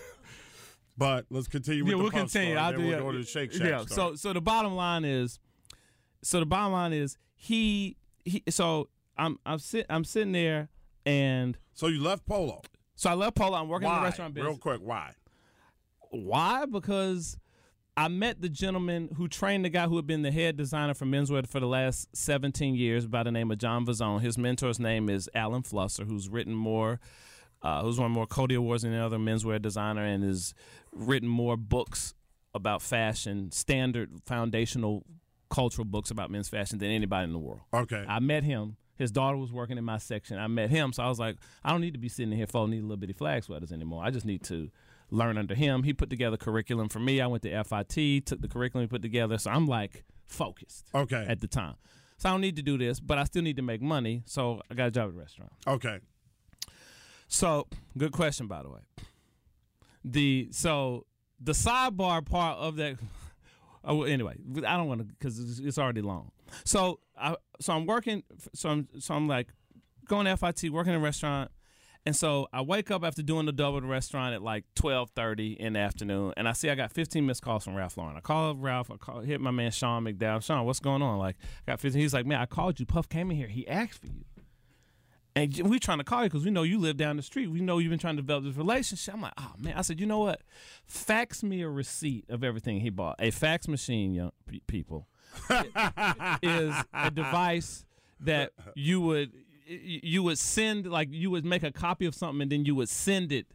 Speaker 1: but let's continue with
Speaker 3: yeah, we'll continue.
Speaker 1: story,
Speaker 3: I'll do
Speaker 1: we'll
Speaker 3: yeah,
Speaker 1: go to Shake Shack
Speaker 3: Yeah.
Speaker 1: story.
Speaker 3: So so the bottom line is, so the bottom line is he he. So I'm I'm sit I'm sitting there and
Speaker 1: So you left Polo.
Speaker 3: so I left Polo. I'm working in
Speaker 1: Why?
Speaker 3: the restaurant business.
Speaker 1: Real quick, why?
Speaker 3: Why? Because I met the gentleman who trained the guy who had been the head designer for menswear for the last 17 years by the name of John Vazone. His mentor's name is Alan Flusser, who's written more, uh, who's won more Coty Awards than any other menswear designer and has written more books about fashion, standard foundational cultural books about men's fashion than anybody in the world.
Speaker 1: Okay.
Speaker 3: I met him. His daughter was working in my section. I met him, so I was like, I don't need to be sitting here folding these little bitty flag sweaters anymore. I just need to learn under him. He put together curriculum for me. I went to FIT, took the curriculum he put together, so I'm like focused
Speaker 1: Okay.
Speaker 3: at the time. so I don't need to do this, but I still need to make money. So I got a job at a restaurant.
Speaker 1: Okay.
Speaker 3: So, good question, by the way. The so the sidebar part of that. Oh, anyway, I don't want to because it's, it's already long. So I so I'm working. So I'm so I'm like going to FIT, working in a restaurant, and so I wake up after doing the double the restaurant at like twelve thirty in the afternoon, and I see I got fifteen missed calls from Ralph Lauren. I call Ralph. I call, hit my man Sean McDowell. Sean, what's going on? Like, I got fifteen. He's like, man, I called you. Puff came in here. He asked for you. And we trying to call you because we know you live down the street. We know you've been trying to develop this relationship. I'm like, oh man. I said, you know what? Fax me a receipt of everything he bought. A fax machine, young pe- people, is a device that you would you would send like you would make a copy of something and then you would send it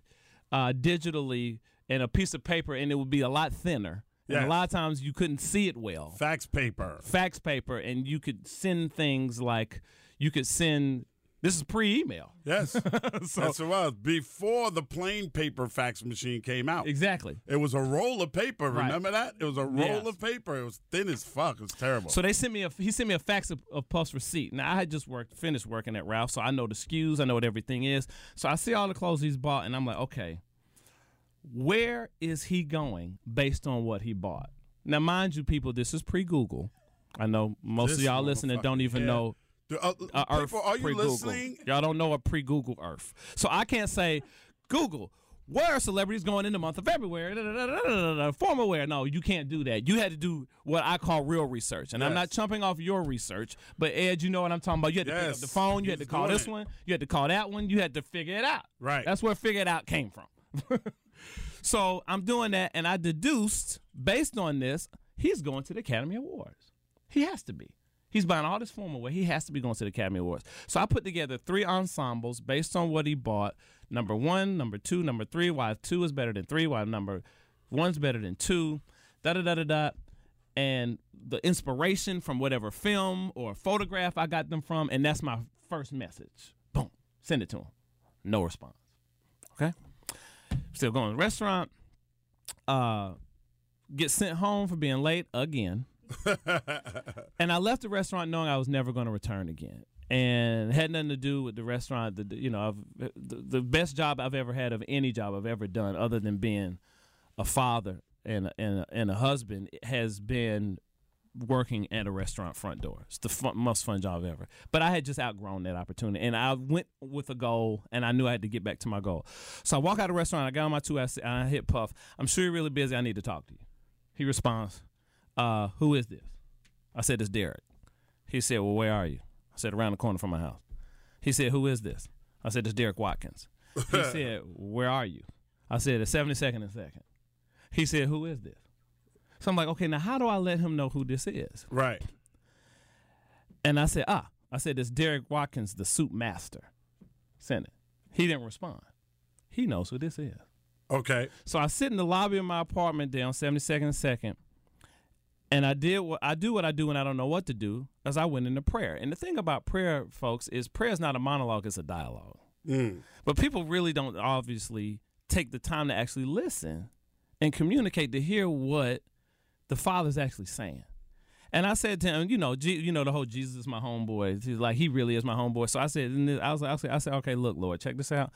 Speaker 3: uh, digitally in a piece of paper and it would be a lot thinner. And a lot of times you couldn't see it well
Speaker 1: Fax paper.
Speaker 3: fax paper and you could send things like you could send this is pre-email
Speaker 1: Yes. That's what it was. Before the plain paper fax machine came out.
Speaker 3: exactly
Speaker 1: It was a roll of paper.
Speaker 3: Right.
Speaker 1: Remember that? It was a roll
Speaker 3: Yes.
Speaker 1: of paper. It was thin as fuck. It was terrible.
Speaker 3: so they sent me a he sent me a fax of, of Puff's receipt now i had just worked finished working at ralph so i know the skus i know what everything is so i see all the clothes he's bought and i'm like okay where is he going based on what he bought now mind you people this is pre-google i know most
Speaker 1: This
Speaker 3: of y'all listening don't even
Speaker 1: yeah.
Speaker 3: know
Speaker 1: uh,
Speaker 3: uh, Earth
Speaker 1: people, are you listening?
Speaker 3: Y'all don't know a pre-Google Earth, so I can't say Google. Where are celebrities going in the month of February? Da, Formal wear. No, you can't do that. You had to do what I call real research, and I'm not chumping off your research. But Ed, you know what I'm talking about. You had to pick up
Speaker 1: Yes,
Speaker 3: the phone. You had to call this
Speaker 1: it.
Speaker 3: one. You had to call that one. You had to figure it out.
Speaker 1: Right.
Speaker 3: That's where figure it out came from. so I'm doing that, and I deduced based on this, he's going to the Academy Awards. He has to be. He's buying all this formal wear. He has to be going to the Academy Awards. So I put together three ensembles based on what he bought. Number one, number two, number three. Why two is better than three? Why number one's better than two? Da da da da da. And the inspiration from whatever film or photograph I got them from, and that's my first message. Boom, send it to him. No response. Okay. Still going to the restaurant. Uh, get sent home for being late again. and I left the restaurant knowing I was never going to return again. And had nothing to do with the restaurant. The you know I've, the, the best job I've ever had of any job I've ever done, other than being a father and and and a husband, has been working at a restaurant front door. It's the fun, most fun job ever. But I had just outgrown that opportunity, and I went with a goal, and I knew I had to get back to my goal. So I walk out of the restaurant. I got on my two and I hit Puff. I'm sure you're really busy. I need to talk to you. He responds, uh, "Who is this?" I said, "It's Derek." He said, "Well, where are you?" I said, "Around the corner from my house." He said, "Who is this?" I said, "It's Derek Watkins." He said, "Where are you?" I said, "It's 72nd and second. He said, "Who is this?" So I'm like, "Okay, now how do I let him know who this is?"
Speaker 1: Right.
Speaker 3: And I said, "Ah," I said, "It's Derek Watkins, the soup master." Sent it. He didn't respond. He knows who this is.
Speaker 1: Okay.
Speaker 3: So I sit in the lobby of my apartment there on 72nd and Second, and I did what I do what I do when I don't know what to do, as I went into prayer. And the thing about prayer, folks, is prayer is not a monologue; it's a dialogue. Mm. But people really don't obviously take the time to actually listen and communicate to hear what the Father's actually saying. And I said to him, you know, G, you know, the whole Jesus is my homeboy. He's like, he really is my homeboy. So I said, I was, I said, I said, okay, look, Lord, check this out.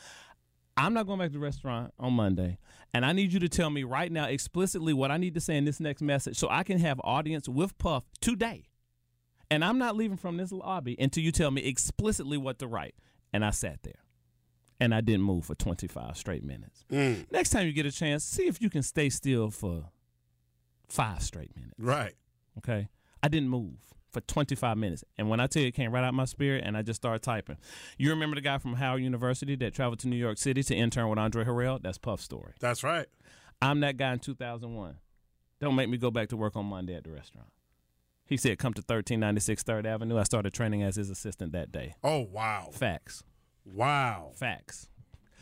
Speaker 3: I'm not going back to the restaurant on Monday, and I need you to tell me right now explicitly what I need to say in this next message, so I can have audience with Puff today. And I'm not leaving from this lobby until you tell me explicitly what to write. And I sat there, and I didn't move for 25 straight minutes. Mm. Next time you get a chance, see if you can stay still for five straight minutes.
Speaker 1: Right.
Speaker 3: Okay. I didn't move for 25 minutes. And when I tell you it came right out my spirit and I just started typing. You remember the guy from Howard University that traveled to New York City to intern with Andre Harrell? That's Puff's story.
Speaker 1: That's right.
Speaker 3: I'm that guy in 2001. Don't make me go back to work on Monday at the restaurant. He said, come to 1396 3rd Avenue. I started training as his assistant that day.
Speaker 1: Oh wow.
Speaker 3: Facts.
Speaker 1: Wow.
Speaker 3: Facts.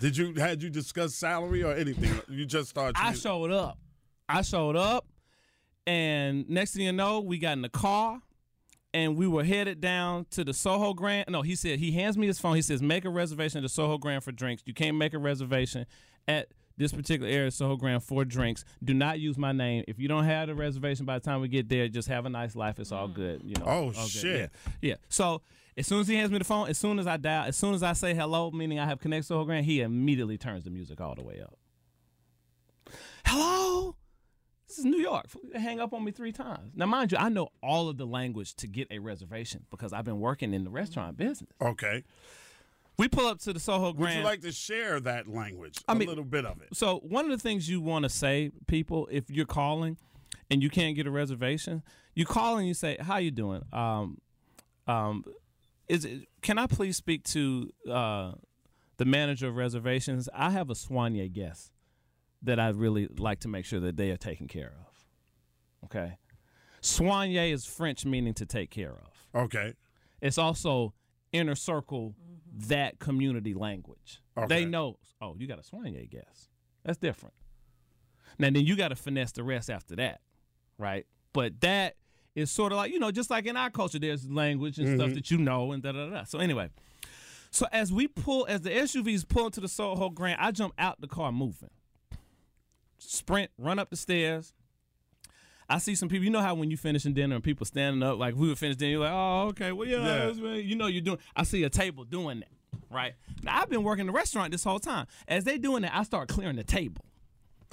Speaker 1: Did you had you discussed salary or anything? You just started.
Speaker 3: I showed up. I showed up, and next thing you know, we got in the car, and we were headed down to the Soho Grand. No, he said he hands me his phone. He says, "Make a reservation at the Soho Grand for drinks. You can't make a reservation at this particular area, Soho Grand, for drinks. Do not use my name. If you don't have a reservation by the time we get there, just have a nice life. It's all mm. good. You know.
Speaker 1: Oh,
Speaker 3: all good.
Speaker 1: shit.
Speaker 3: Yeah. yeah. So as soon as he hands me the phone, as soon as I dial, as soon as I say hello, meaning I have connected Soho Grand, he immediately turns the music all the way up. Hello. This is New York. Hang up on me three times. Now, mind you, I know all of the language to get a reservation because I've been working in the restaurant business.
Speaker 1: Okay.
Speaker 3: We pull up to the Soho Grand.
Speaker 1: Would you like to share that language?
Speaker 3: I
Speaker 1: a
Speaker 3: mean-
Speaker 1: little bit of it.
Speaker 3: So one of the things you want to say, people, if you're calling and you can't get a reservation, you call and you say, "How you doing? Um, um, is it, can I please speak to uh, the manager of reservations? I have a soigné guest that I'd really like to make sure that they are taken care of. Okay, soigné is French meaning to take care of.
Speaker 1: Okay.
Speaker 3: It's also inner circle mm-hmm. that community language.
Speaker 1: Okay.
Speaker 3: They know, oh, you got a soigné guest. That's different. Now then you got to finesse the rest after that, right? But that is sort of like, you know, just like in our culture, there's language and stuff mm-hmm. that you know and da da da. So anyway, so as we pull, as the SUVs pull into the Soho Grand, I jump out the car moving. Sprint, run up the stairs. I see some people. You know how when you finishing dinner and people standing up, like we would finish dinner, you're like, oh, okay, well, yeah,
Speaker 1: Yeah.
Speaker 3: you know, you're doing. I see a table doing that, right? Now I've been working the restaurant this whole time. As they doing that, I start clearing the table.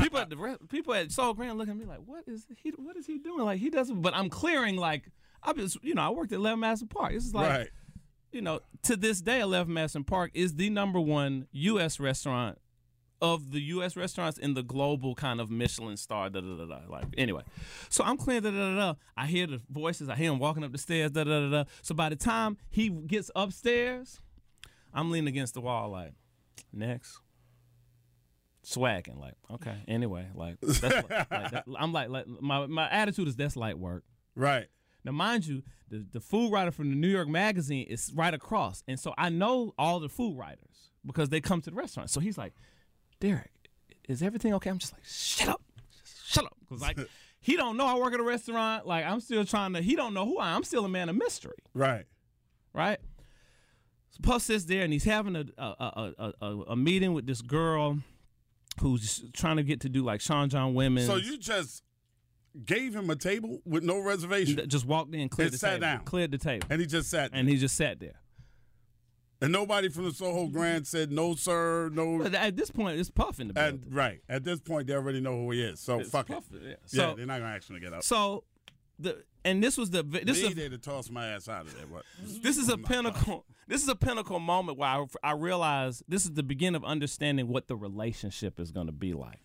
Speaker 3: people at the re- people at Soho Grand looking at me like, what is he? What is he doing? Like he doesn't. But I'm clearing like I just, you know, I worked at Eleven Madison Park. This is like,
Speaker 1: right.
Speaker 3: you know, to this day, Eleven Madison Park is the number one U.S. restaurant of the U.S. restaurants in the global kind of Michelin star. Da da da da. Like anyway, so I'm clearing. Da da da da. I hear the voices. I hear him walking up the stairs. Da da da da. So by the time he gets upstairs, I'm leaning against the wall like, next. Swagging like okay anyway like, that's like, like that, I'm like like my my attitude is that's light work
Speaker 1: Right.
Speaker 3: now, mind you, the, the food writer from the New York Magazine is right across. And so I know all the food writers because they come to the restaurant. So he's like, Derek, is everything okay? I'm just like, shut up. Shut up. Because, like, he don't know I work at a restaurant. Like, I'm still trying to, he don't know who I am. I'm still a man of mystery,
Speaker 1: Right.
Speaker 3: right? So Puff sits there and he's having a, a, a, a, a, meeting with this girl who's trying to get to do like Sean John Women.
Speaker 1: So you just gave him a table with no reservation,
Speaker 3: just walked in, cleared
Speaker 1: And
Speaker 3: the
Speaker 1: sat
Speaker 3: table,
Speaker 1: down.
Speaker 3: cleared the table,
Speaker 1: and he just sat.
Speaker 3: and he just sat there.
Speaker 1: And nobody from the Soho Grand said no, sir, no.
Speaker 3: But at this point, it's Puff in the building.
Speaker 1: And right at this point, they already know who he is. So
Speaker 3: It's
Speaker 1: fuck
Speaker 3: Puff,
Speaker 1: it.
Speaker 3: yeah.
Speaker 1: yeah,
Speaker 3: So-
Speaker 1: they're not gonna to get up.
Speaker 3: So the and this was the this is a,
Speaker 1: have tossed my ass out of there. But
Speaker 3: this is a pinnacle this is a pinnacle moment where I, I realized this is the beginning of understanding what the relationship is going to be like.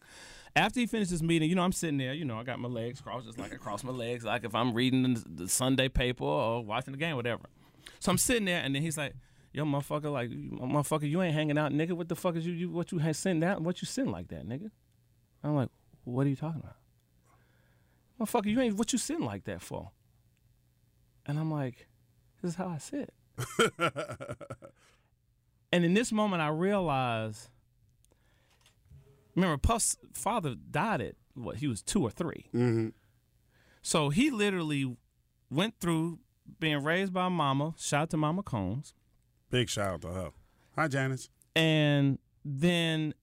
Speaker 3: After he finished this meeting, you know, I'm sitting there, you know, I got my legs crossed just like I cross my legs, like if I'm reading the Sunday paper or watching the game, whatever. So I'm sitting there, and then he's like, "Yo, motherfucker, like, motherfucker, you ain't hanging out, nigga. What the fuck is you? you what you had sitting down? What you sitting like that, nigga?" I'm like, "What are you talking about?" Motherfucker, you ain't what you sitting like that for? And I'm like, this is how I sit. and in this moment, I realized, remember, Puff's father died at what? He was two or 3 mm-hmm. So he literally went through being raised by mama. Shout out to Mama Combs.
Speaker 1: Big shout out to her. Hi, Janice.
Speaker 3: and then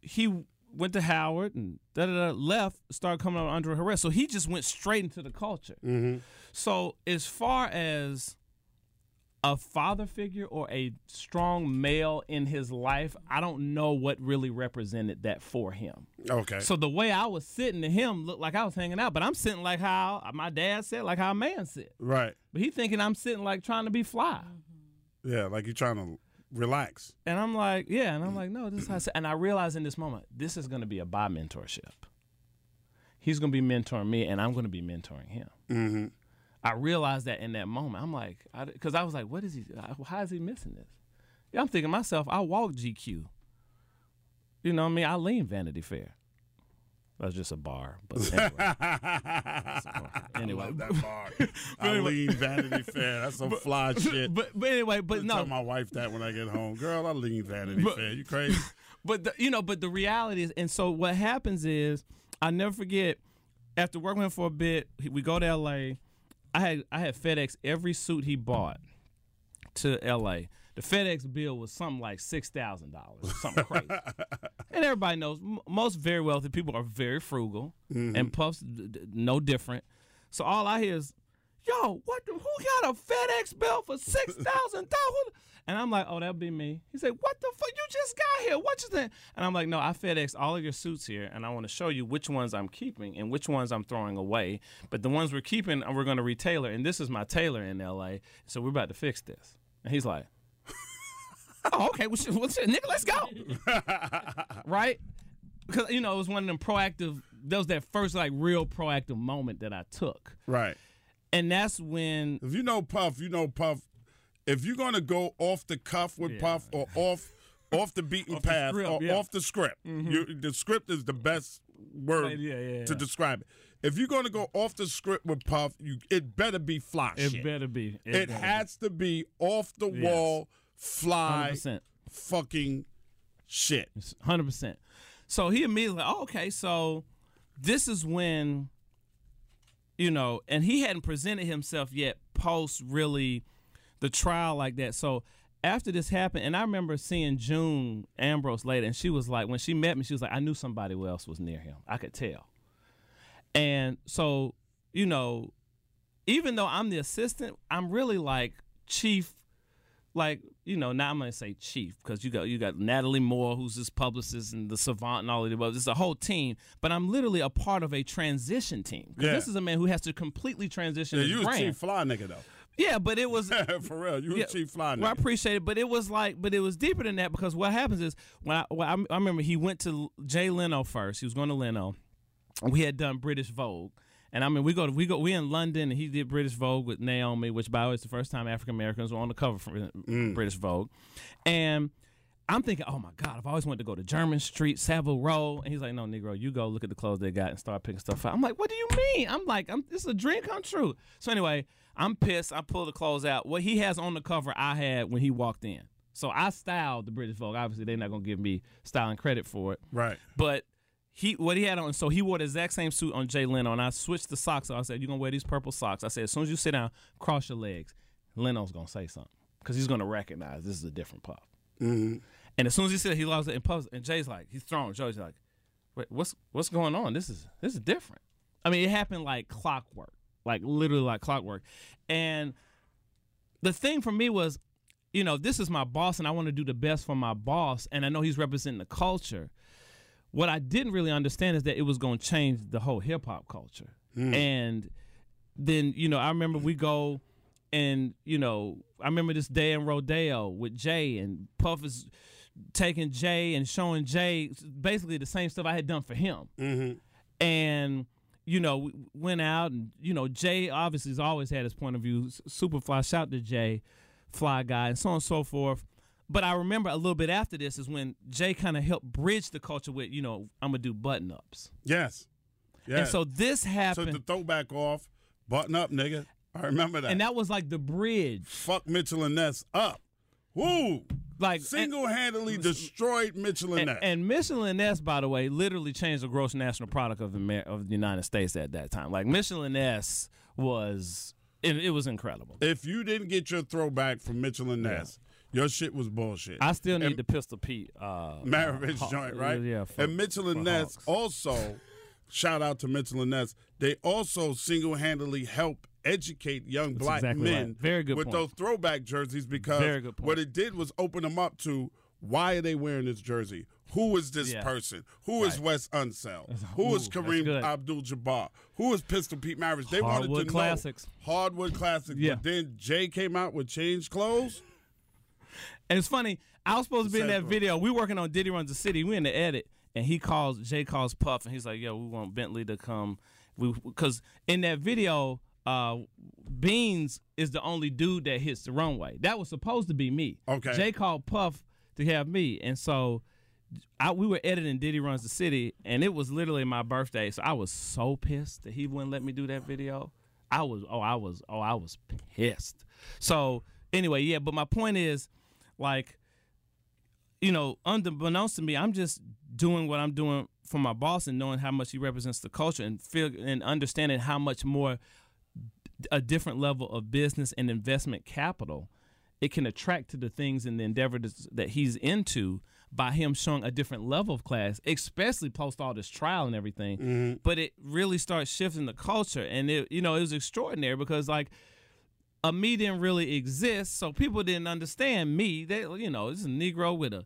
Speaker 3: he went to Howard and da da da left, started coming up under Harrell. So he just went straight into the culture. Mm-hmm. So as far as a father figure or a strong male in his life, I don't know what really represented that for him.
Speaker 1: Okay.
Speaker 3: So the way I was sitting to him looked like I was hanging out, but I'm sitting like how my dad said, like how a man sit.
Speaker 1: right.
Speaker 3: But he thinking I'm sitting like trying to be fly.
Speaker 1: Yeah, like you're trying to relax.
Speaker 3: And I'm like, yeah. And I'm like, no, this is how I. And I realize in this moment, this is going to be a bi mentorship. He's going to be mentoring me, and I'm going to be mentoring him. Mm-hmm. I realized that in that moment. I'm like, because I, was like, what is he? How is he missing this? Yeah, I'm thinking myself, I walk GQ. You know what I mean? I lean Vanity Fair. That's just a bar, but anyway. anyway,
Speaker 1: I love that bar. Vanity Fair. That's some fly shit.
Speaker 3: but but anyway, but no,
Speaker 1: tell my wife that when I get home. Girl, I lean Vanity
Speaker 3: But-
Speaker 1: Fair. You crazy?
Speaker 3: But the, you know, but the reality is, and so what happens is, I never forget. After working with him for a bit, we go to L.A. I had I had FedEx every suit he bought to L.A. the FedEx bill was something like six thousand dollars, something crazy. and everybody knows m- most very wealthy people are very frugal, and Puff's d- d- no different. So all I hear is, "Yo, what? The, who got a FedEx bill for six thousand dollars?" And I'm like, "Oh, that'd be me." He said, "What the fuck? You just got here? What you think?" And I'm like, "No, I FedEx all of your suits here, and I want to show you which ones I'm keeping and which ones I'm throwing away. But the ones we're keeping, uh, we're going to retailer, and this is my tailor in L.A. So we're about to fix this." And he's like, "Oh, okay, well, shit, well, shit, nigga, let's go." right? Because you know it was one of them proactive. That was that first like real proactive moment that I took,
Speaker 1: Right.
Speaker 3: and that's when
Speaker 1: If you know Puff, you know Puff. If you're gonna go off the cuff with
Speaker 3: Yeah.
Speaker 1: Puff or off off the beaten
Speaker 3: Off the
Speaker 1: path
Speaker 3: script,
Speaker 1: or
Speaker 3: yeah. Mm-hmm.
Speaker 1: off the script, you, the script is the best word
Speaker 3: Yeah, yeah,
Speaker 1: to describe it. If you're gonna go off the script with Puff, you it better be fly
Speaker 3: it
Speaker 1: shit.
Speaker 3: better be.
Speaker 1: it
Speaker 3: better
Speaker 1: has to be off the
Speaker 3: Yes.
Speaker 1: wall, fly,
Speaker 3: 100%.
Speaker 1: fucking shit.
Speaker 3: Hundred percent. So he immediately, oh, okay, so this is when, you know, and he hadn't presented himself yet post really the trial like that. So after this happened, and I remember seeing June Ambrose later, and she was like, when she met me, she was like, I knew somebody else was near him. I could tell. And so, you know, even though I'm the assistant, I'm really like chief like you know now I'm gonna say chief because you got you got Natalie Moore who's this publicist and the savant and all of the above. It's a whole team, but I'm literally a part of a transition team.
Speaker 1: Yeah.
Speaker 3: This is a man who has to completely transition
Speaker 1: Yeah, you
Speaker 3: brand.
Speaker 1: chief fly nigga though.
Speaker 3: Yeah, but it was
Speaker 1: For real, you
Speaker 3: yeah,
Speaker 1: chief fly nigga.
Speaker 3: Well, I appreciate it, but it was like, but it was deeper than that because what happens is when I, I, I remember he went to Jay Leno first. He was going to Leno. We had done British Vogue, and I mean we go to, we go we in London, and he did British Vogue with Naomi, which by the way is the first time African Americans were on the cover for
Speaker 1: Mm.
Speaker 3: British Vogue, and. I'm thinking, oh my God, I've always wanted to go to Jermyn Street, Savile Row. And he's like, no, Negro, you go look at the clothes they got and start picking stuff out. I'm like, what do you mean? I'm like, I'm, this is a dream come true. So anyway, I'm pissed. I pull the clothes out. What he has on the cover, I had when he walked in. So I styled the British Vogue. Obviously, they're not gonna give me styling credit for it.
Speaker 1: Right.
Speaker 3: But he what he had on, so he wore the exact same suit on Jay Leno, and I switched the socks. I said, "You're gonna wear these purple socks." I said, "As soon as you sit down, cross your legs." Leno's gonna say something because he's gonna recognize this is a different puff. Mm-hmm. And as soon as he said he lost it in puffs, and Jay's like, he's thrown. Joe's like, wait, what's what's going on? This is this is different. I mean, it happened like clockwork, like literally like clockwork. And the thing for me was, you know, this is my boss, and I want to do the best for my boss, and I know he's representing the culture. What I didn't really understand is that it was going to change the whole hip hop culture. Hmm. And then, you know, I remember we go and, you know, I remember this day in Rodeo with Jay and Puff is taking Jay and showing Jay basically the same stuff I had done for him. Mm-hmm. And, you know, we went out and, you know, Jay obviously has always had his point of view. Superfly, shout to Jay, fly guy, and so on and so forth. But I remember a little bit after this is when Jay kind of helped bridge the culture with, you know, I'm gonna do button ups.
Speaker 1: Yes. Yeah.
Speaker 3: And so this
Speaker 1: so
Speaker 3: happened,
Speaker 1: the throwback off, button up, nigga. I remember that.
Speaker 3: and that was like the bridge.
Speaker 1: Fuck Mitchell and Ness up. Woo!
Speaker 3: Like
Speaker 1: Single handedly destroyed Mitchell and
Speaker 3: and,
Speaker 1: Ness.
Speaker 3: and Mitchell and Ness, by the way, literally changed the gross national product of the of the United States at that time. Like Mitchell and Ness was, it, it was incredible.
Speaker 1: if you didn't get your throwback from Mitchell and Ness, your shit was bullshit.
Speaker 3: I still need
Speaker 1: And
Speaker 3: the Pistol Pete uh,
Speaker 1: Maravich
Speaker 3: uh,
Speaker 1: joint, right?
Speaker 3: Yeah, for,
Speaker 1: and Mitchell and Ness
Speaker 3: Hawks.
Speaker 1: also, shout out to Mitchell and Ness, they also single handedly help educate young
Speaker 3: That's
Speaker 1: black
Speaker 3: exactly
Speaker 1: men
Speaker 3: right. Very good
Speaker 1: with
Speaker 3: point.
Speaker 1: those throwback jerseys because what it did was open them up to why are they wearing this jersey? Who is this
Speaker 3: Yeah.
Speaker 1: person? Who is
Speaker 3: Right.
Speaker 1: Wes Unseld? Who is
Speaker 3: Ooh,
Speaker 1: Kareem. Abdul Jabbar? Who is Pistol Pete Maravich? They wanted to
Speaker 3: classics.
Speaker 1: know hardwood classics.
Speaker 3: Yeah.
Speaker 1: But then Jay came out with changed clothes.
Speaker 3: And it's funny. I was supposed to be in that video. We working on Diddy Runs the City. We in the edit, and he calls Jay calls Puff, and he's like, "Yo, we want Bentley to come." We because in that video, uh, Beans is the only dude that hits the runway. That was supposed to be me.
Speaker 1: Okay.
Speaker 3: Jay called Puff to have me, and so. I, we were editing Diddy Runs the City, and it was literally my birthday. So I was so pissed that he wouldn't let me do that video. I was, oh, I was, oh, I was pissed. So anyway, yeah. But my point is, like, you know, unbeknownst to me, I'm just doing what I'm doing for my boss and knowing how much he represents the culture and feel and understanding how much more a different level of business and investment capital it can attract to the things and the endeavor that he's into by him showing a different level of class, especially post all this trial and everything. Mm-hmm. But it really starts shifting the culture, and it you know it was extraordinary because like a me didn't really exist, so people didn't understand me. They, you know, is a Negro with a,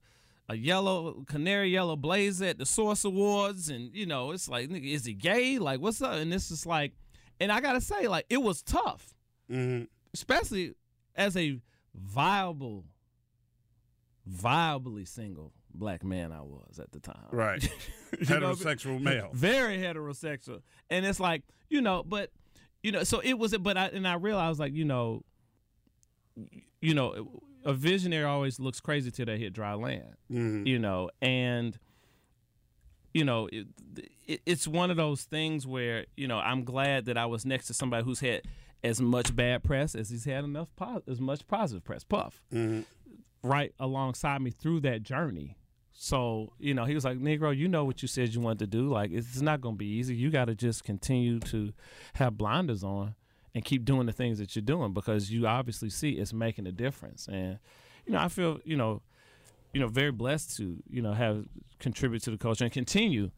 Speaker 3: a yellow canary yellow blazer at the Source Awards, and you know, it's like, nigga, is he gay? Like, what's up? And this is like, and I gotta say, like, it was tough, mm-hmm. especially as a viable, viably single black man I was at the time.
Speaker 1: Right.
Speaker 3: You know,
Speaker 1: Heterosexual male.
Speaker 3: very heterosexual and it's like you know but you know so it was it but i and i realized like you know you know a visionary always looks crazy till they hit dry land mm-hmm. you know and you know it, it, it's one of those things where you know i'm glad that i was next to somebody who's had as much bad press as he's had enough po- as much positive press puff mm-hmm. right alongside me through that journey. So, you know, he was like, Negro, you know what you said you wanted to do. Like, it's not going to be easy. You got to just continue to have blinders on and keep doing the things that you're doing because you obviously see it's making a difference. And, you know, I feel, you know, you know, very blessed to, you know, have contribute to the culture and continue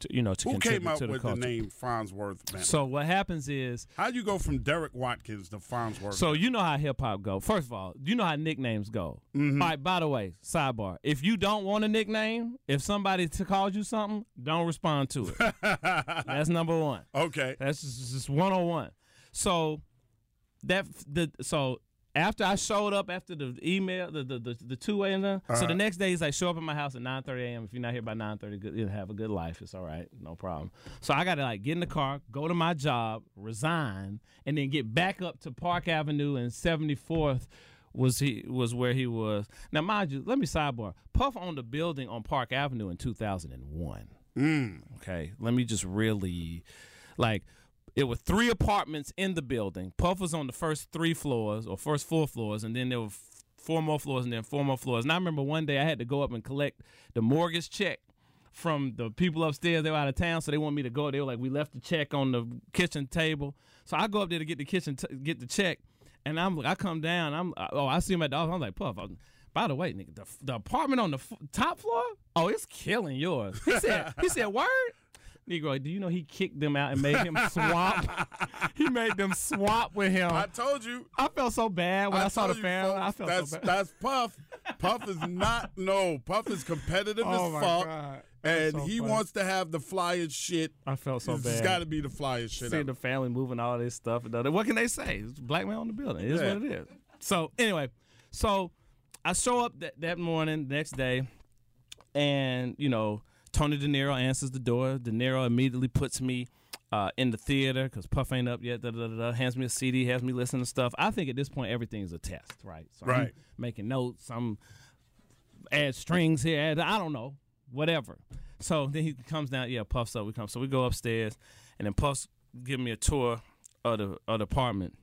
Speaker 3: to, you know, to
Speaker 1: Who
Speaker 3: contribute
Speaker 1: came up
Speaker 3: to the
Speaker 1: with
Speaker 3: culture.
Speaker 1: the name Fonzworth Bentley?
Speaker 3: So what happens is
Speaker 1: How'd you go from Derek Watkins to Fonzworth?
Speaker 3: So you know how hip hop go. First of all, you know how nicknames go.
Speaker 1: Mm-hmm.
Speaker 3: All right. By the way, sidebar: if you don't want a nickname, if somebody t- calls you something, don't respond to it. That's number one.
Speaker 1: okay.
Speaker 3: That's just, just one on one. So that the so after I showed up after the email, the the the, the two way and the, so the uh-huh. next day he's like, show up at my house at nine thirty a.m. If you're not here by nine thirty, good, you'll have a good life. It's all right, no problem. So I got to like get in the car, go to my job, resign, and then get back up to Park Avenue and seventy fourth. Was he was where he was now? Mind you, let me sidebar. Puff owned a building on Park Avenue in two thousand and one. Mm. Okay, let me just really like it were three apartments in the building. Puff was on the first three floors or first four floors, and then there were four more floors and then four more floors. And I remember one day I had to go up and collect the mortgage check from the people upstairs. They were out of town, so they want me to go. They were like, "We left the check on the kitchen table." So I go up there to get the kitchen t- get the check, and I'm I come down. I'm oh I see him at the office. I'm like Puff. I'm, by the way, nigga, the, the apartment on the f- top floor, oh, it's killing yours. He said, he said, word. Negro, do you know he kicked them out and made him swap? he made them swap with him.
Speaker 1: I told you.
Speaker 3: I felt so bad when I, saw the family. I felt
Speaker 1: that's,
Speaker 3: so bad.
Speaker 1: That's Puff. Puff is not no. Puff is competitive
Speaker 3: Oh
Speaker 1: as fuck,
Speaker 3: God.
Speaker 1: and
Speaker 3: so
Speaker 1: he wants to have the flyest shit.
Speaker 3: I felt so
Speaker 1: It's
Speaker 3: bad.
Speaker 1: It's got to be the flyest shit.
Speaker 3: Seeing the family moving all this stuff. And what can they say? It's black man on the building. It is
Speaker 1: Yeah.
Speaker 3: what it is. So anyway, so I show up that, that morning, next day, and you know Tony De Niro answers the door. De Niro immediately puts me uh, in the theater because Puff ain't up yet. Da, da, da, hands me a CD, has me listen to stuff. I think at this point everything's a test, right? So I'm
Speaker 1: Right.
Speaker 3: making notes. I'm add strings here. Add, I don't know, whatever. So then he comes down. Yeah, Puff's up. We come. So we go upstairs, and then Puff's give me a tour of the of the apartment,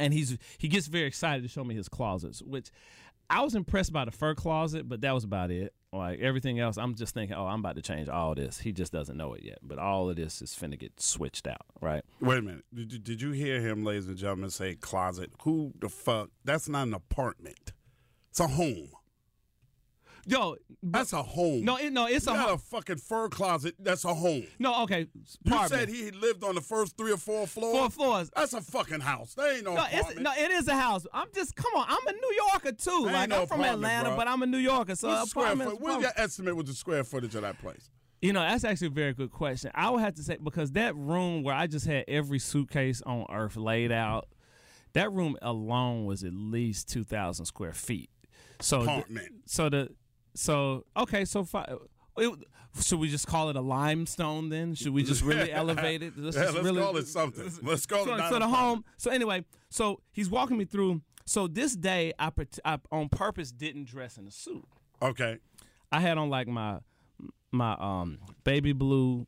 Speaker 3: and he's he gets very excited to show me his closets, which I was impressed by the fur closet, but that was about it. Like everything else, I'm just thinking, oh, I'm about to change all this. He just doesn't know it yet, but all of this is finna get switched out, right?
Speaker 1: Wait a minute. Did you, did you hear him, ladies and gentlemen, say closet? Who the fuck? That's not an apartment. It's a home.
Speaker 3: Yo, but-
Speaker 1: That's a home.
Speaker 3: no, it, no, it's
Speaker 1: you
Speaker 3: a ho-
Speaker 1: a fucking fur closet. That's a home.
Speaker 3: no. Okay,
Speaker 1: You said he lived on the first three or four floors.
Speaker 3: Four floors.
Speaker 1: That's a fucking house. There ain't no,
Speaker 3: No, it's,
Speaker 1: apartment.
Speaker 3: no, it is a house. I'm just come on. I'm a New Yorker too.
Speaker 1: Ain't
Speaker 3: Like
Speaker 1: no
Speaker 3: I'm from
Speaker 1: apartment,
Speaker 3: Atlanta,
Speaker 1: bro.
Speaker 3: but I'm a New Yorker. So
Speaker 1: What's square foot? What's your estimate with the square footage of that place?
Speaker 3: You know, that's actually a very good question. I would have to say because that room where I just had every suitcase on earth laid out, that room alone was at least two thousand square feet. So, the-
Speaker 1: Apartment.
Speaker 3: so the, so okay, so fi- it, should we just call it a limestone then? Should we just really elevate it?
Speaker 1: Yeah,
Speaker 3: just
Speaker 1: let's
Speaker 3: really-
Speaker 1: call it something. Let's call
Speaker 3: so,
Speaker 1: it.
Speaker 3: so the home. So anyway, so he's walking me through. So this day, I, I on purpose didn't dress in a suit.
Speaker 1: Okay.
Speaker 3: I had on like my my um baby blue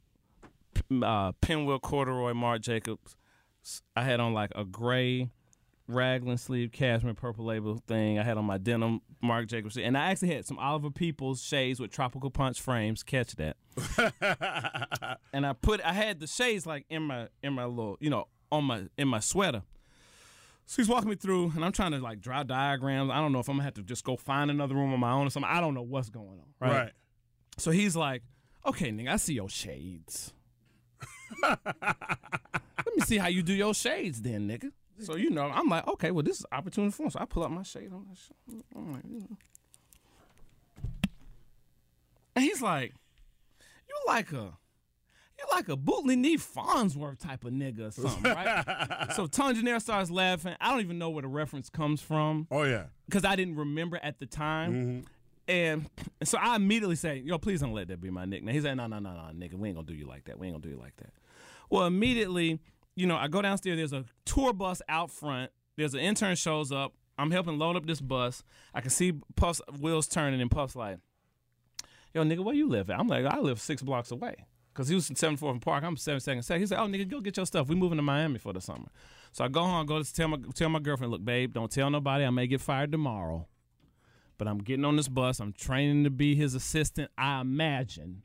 Speaker 3: uh pinwheel corduroy Marc Jacobs. I had on like a gray raglan sleeve cashmere purple label thing. I had on my denim Marc Jacobs, and I actually had some Oliver Peoples shades with tropical punch frames. Catch that. and I put I had the shades like in my in my little you know on my in my sweater. So he's walking me through, and I'm trying to like draw diagrams. I don't know if I'm gonna have to just go find another room on my own or something. I don't know what's going on. Right.
Speaker 1: Right.
Speaker 3: So he's like, "Okay, nigga, I see your shades. Let me see how you do your shades, then, nigga." So you know, I'm like, "Okay, well, this is opportunity for him." So I pull up my shade. I'm like, I'm like, you know. and he's like, "You like a." You like a bootly knee Fonzworth type of nigga or something, right? so Tonjanair starts laughing. I don't even know where the reference comes from
Speaker 1: Oh yeah.
Speaker 3: because I didn't remember at the time. Mm-hmm. And so I immediately say, "Yo, please don't let that be my nickname." He's said, "No, no, no, no, nigga, we ain't gonna do you like that. We ain't gonna do you like that." Well, immediately, you know, I go downstairs. There's a tour bus out front. There's an intern shows up. I'm helping load up this bus. I can see Puff's wheels turning, and Puff's like, "Yo, nigga, where you live at?" I'm like, "I live six blocks away." Cause he was in 74th and Park. I'm 72nd Second. He said, "Oh, nigga, go get your stuff. We moving to Miami for the summer." So I go home, go to tell my tell my girlfriend, "Look, babe, don't tell nobody. I may get fired tomorrow." but I'm getting on this bus. I'm training to be his assistant, I imagine,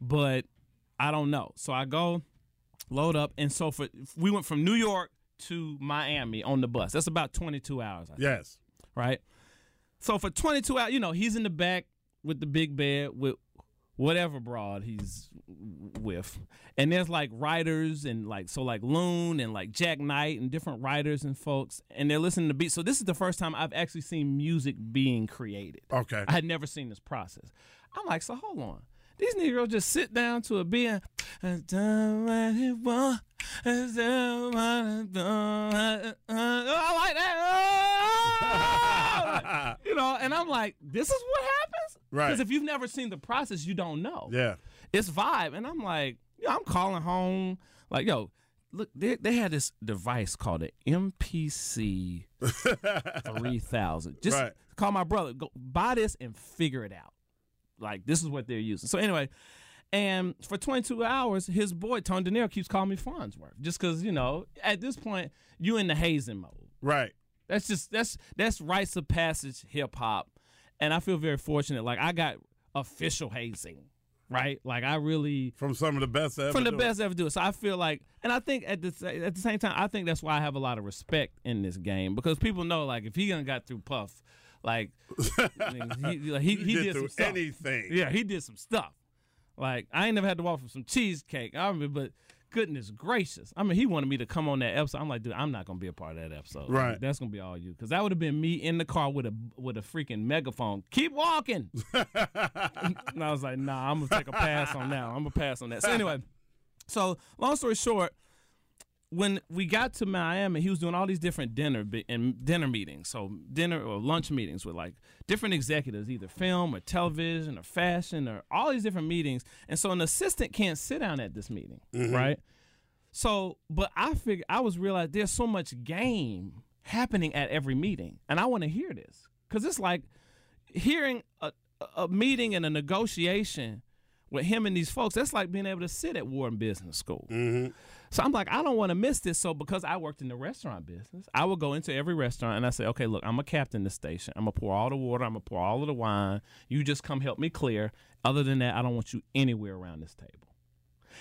Speaker 3: but I don't know. So I go load up, and so for we went from New York to Miami on the bus. That's about 22 hours, I think,
Speaker 1: Yes.
Speaker 3: right? So for 22 hours, you know, he's in the back with the big bed with whatever broad he's with. And there's like writers and like so like Loon and like Jack Knight and different writers and folks and they're listening to beats. So this is the first time I've actually seen music being created.
Speaker 1: Okay.
Speaker 3: I had never seen this process. I'm like, so hold on. These Negroes just sit down to a beat and oh, I like that. you know, and I'm like, this is what happens?
Speaker 1: Right.
Speaker 3: Because if you've never seen the process, you don't know.
Speaker 1: Yeah.
Speaker 3: It's vibe. And I'm like, yo, I'm calling home. Like, yo, look, they, they had this device called the MPC 3000. Just
Speaker 1: Right.
Speaker 3: call my brother, go buy this and figure it out. Like, this is what they're using. So, anyway, and for 22 hours, his boy, Tone De Niro, keeps calling me Fonzworth. Just because, you know, at this point, you in the hazing mode.
Speaker 1: Right.
Speaker 3: That's just that's that's rites of passage hip hop, and I feel very fortunate. Like I got official hazing, right? Like I really
Speaker 1: From some of the best ever.
Speaker 3: from the
Speaker 1: do it.
Speaker 3: best ever do it. So I feel like, and I think at the at the same time, I think that's why I have a lot of respect in this game because people know like if he done got through Puff, like he he, like, he,
Speaker 1: get
Speaker 3: did some stuff.
Speaker 1: anything.
Speaker 3: Yeah, he did some stuff. Like I ain't never had to walk for some cheesecake. I mean, but goodness gracious, I mean, he wanted me to come on that episode. I'm like, dude, I'm not gonna be a part of that episode.
Speaker 1: Right.
Speaker 3: that's gonna be all you, because that would have been me in the car with a with a freaking megaphone. Keep walking. and I was like, nah, I'm gonna take a pass on that. I'm gonna pass on that. So anyway, so long story short, when we got to Miami, he was doing all these different dinner and dinner meetings. So dinner or lunch meetings with like different executives, either film or television or fashion or all these different meetings. And so an assistant can't sit down at this meeting, mm-hmm. right? So, but I figured I was realized there's so much game happening at every meeting, and I want to hear this because it's like hearing a, a meeting and a negotiation with him and these folks. That's like being able to sit at Wharton Business School. Mm-hmm. So I'm like, I don't want to miss this. So because I worked in the restaurant business, I would go into every restaurant and I say, okay, look, I'm a captain this station. I'm gonna pour all the water. I'm gonna pour all of the wine. You just come help me clear. Other than that, I don't want you anywhere around this table.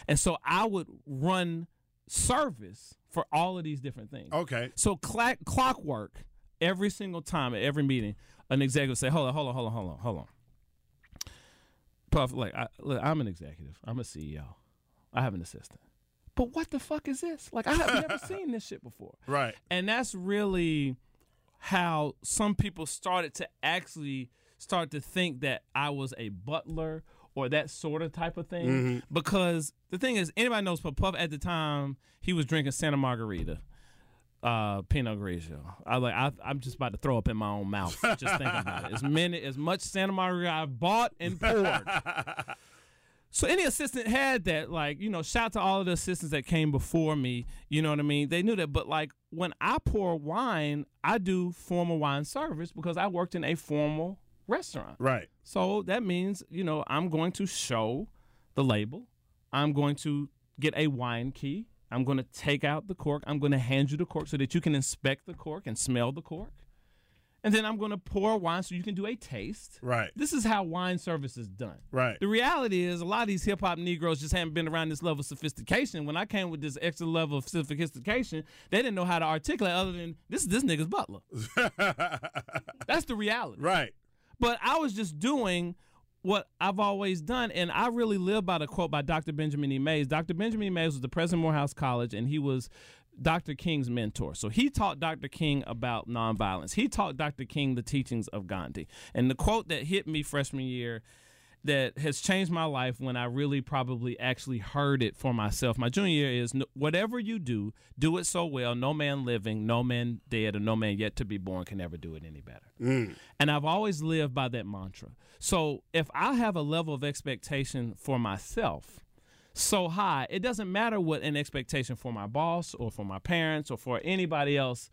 Speaker 3: And so I would run service for all of these different things.
Speaker 1: Okay.
Speaker 3: So clock, clockwork every single time at every meeting, an executive would say, "Hold on, hold on, hold on, hold on, hold on." Puff, like, I, look, I'm an executive. I'm a CEO. I have an assistant. But what the fuck is this? Like, I have never seen this shit before.
Speaker 1: Right.
Speaker 3: And that's really how some people started to actually start to think that I was a butler or that sort of type of thing. Mm-hmm. Because the thing is, anybody knows Puff at the time, he was drinking Santa Margherita. Uh, Pinot Grigio. I like. I, I'm just about to throw up in my own mouth just thinking about it. As many, as much Santa Maria I've bought and poured. So any assistant had that, like, you know, shout out to all of the assistants that came before me, you know what I mean? They knew that. But like when I pour wine, I do formal wine service because I worked in a formal restaurant.
Speaker 1: Right.
Speaker 3: So that means, you know, I'm going to show the label. I'm going to get a wine key. I'm going to take out the cork. I'm going to hand you the cork so that you can inspect the cork and smell the cork. and then I'm going to pour wine so you can do a taste.
Speaker 1: Right.
Speaker 3: This is how wine service is done.
Speaker 1: Right.
Speaker 3: The reality is, a lot of these hip hop Negroes just haven't been around this level of sophistication. When I came with this extra level of sophistication, they didn't know how to articulate other than this is this nigga's butler. That's the reality.
Speaker 1: right.
Speaker 3: But I was just doing what I've always done, and I really live by the quote by Dr. Benjamin E. Mays. Dr. Benjamin E. Mays was the president of Morehouse College, and he was Dr. King's mentor. So he taught Dr. King about nonviolence. He taught Dr. King the teachings of Gandhi. And the quote that hit me freshman year that has changed my life when I really probably actually heard it for myself. My junior year is whatever you do, do it so well, no man living, no man dead, or no man yet to be born can ever do it any better.
Speaker 1: Mm.
Speaker 3: And I've always lived by that mantra. So if I have a level of expectation for myself so high, it doesn't matter what an expectation for my boss or for my parents or for anybody else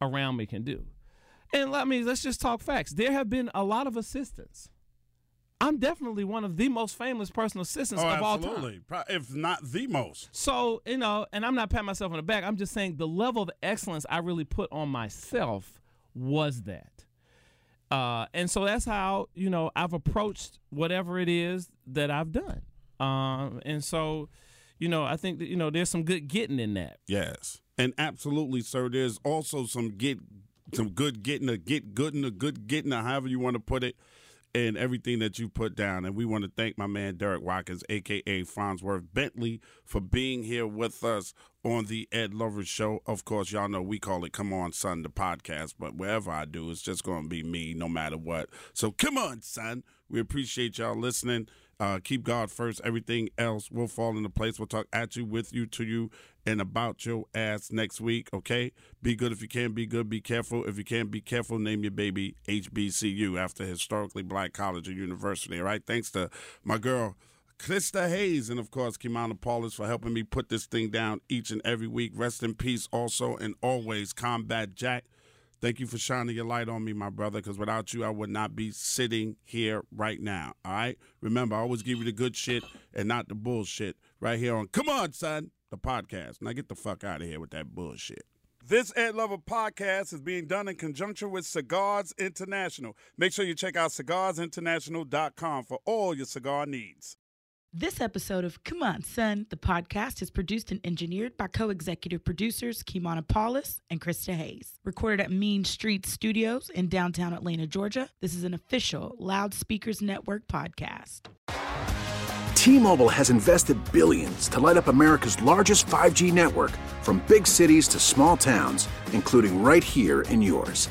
Speaker 3: around me can do. And let me let's just talk facts. There have been a lot of assistants. I'm definitely one of the most famous personal assistants
Speaker 1: Oh,
Speaker 3: of all time.
Speaker 1: If not the most.
Speaker 3: So, you know, and I'm not patting myself on the back. I'm just saying the level of excellence I really put on myself was that. Uh, and so that's how, you know, I've approached whatever it is that I've done. Um, and so, you know, I think that, you know, there's some good getting in that.
Speaker 1: Yes. And absolutely, sir. There's also some get some good getting a get good and a good getting, or however you want to put it, and everything that you put down. And we want to thank my man Derek Watkins, aka Fonzworth Bentley, for being here with us on the Ed Lovers Show. Of course, y'all know we call it C'Mon Son, the podcast, but wherever I do, it's just gonna be me no matter what. So come on, son. We appreciate y'all listening. Uh, keep God first. Everything else will fall into place. We'll talk at you, with you, to you, and about your ass next week. Okay. Be good if you can. Be good. Be careful. If you can't be careful, name your baby HBCU after historically black college or university. All right. Thanks to my girl. Krista Hayes and of course Kimana Paulus for helping me put this thing down each and every week. Rest in peace also and always Combat Jack. Thank you for shining your light on me, my brother, because without you, I would not be sitting here right now. All right? Remember, I always give you the good shit and not the bullshit right here on Come On, Son, the podcast. Now get the fuck out of here with that bullshit. This Ed Lover podcast is being done in conjunction with Cigars International. Make sure you check out cigarsinternational.com for all your cigar needs.
Speaker 4: This episode of C'Mon Son, the podcast, is produced and engineered by co executive producers Kimana Paulus and Krista Hayes. Recorded at Mean Street Studios in downtown Atlanta, Georgia, this is an official Loud Speakers Network podcast.
Speaker 5: T-Mobile has invested billions to light up America's largest 5G network from big cities to small towns, including right here in yours.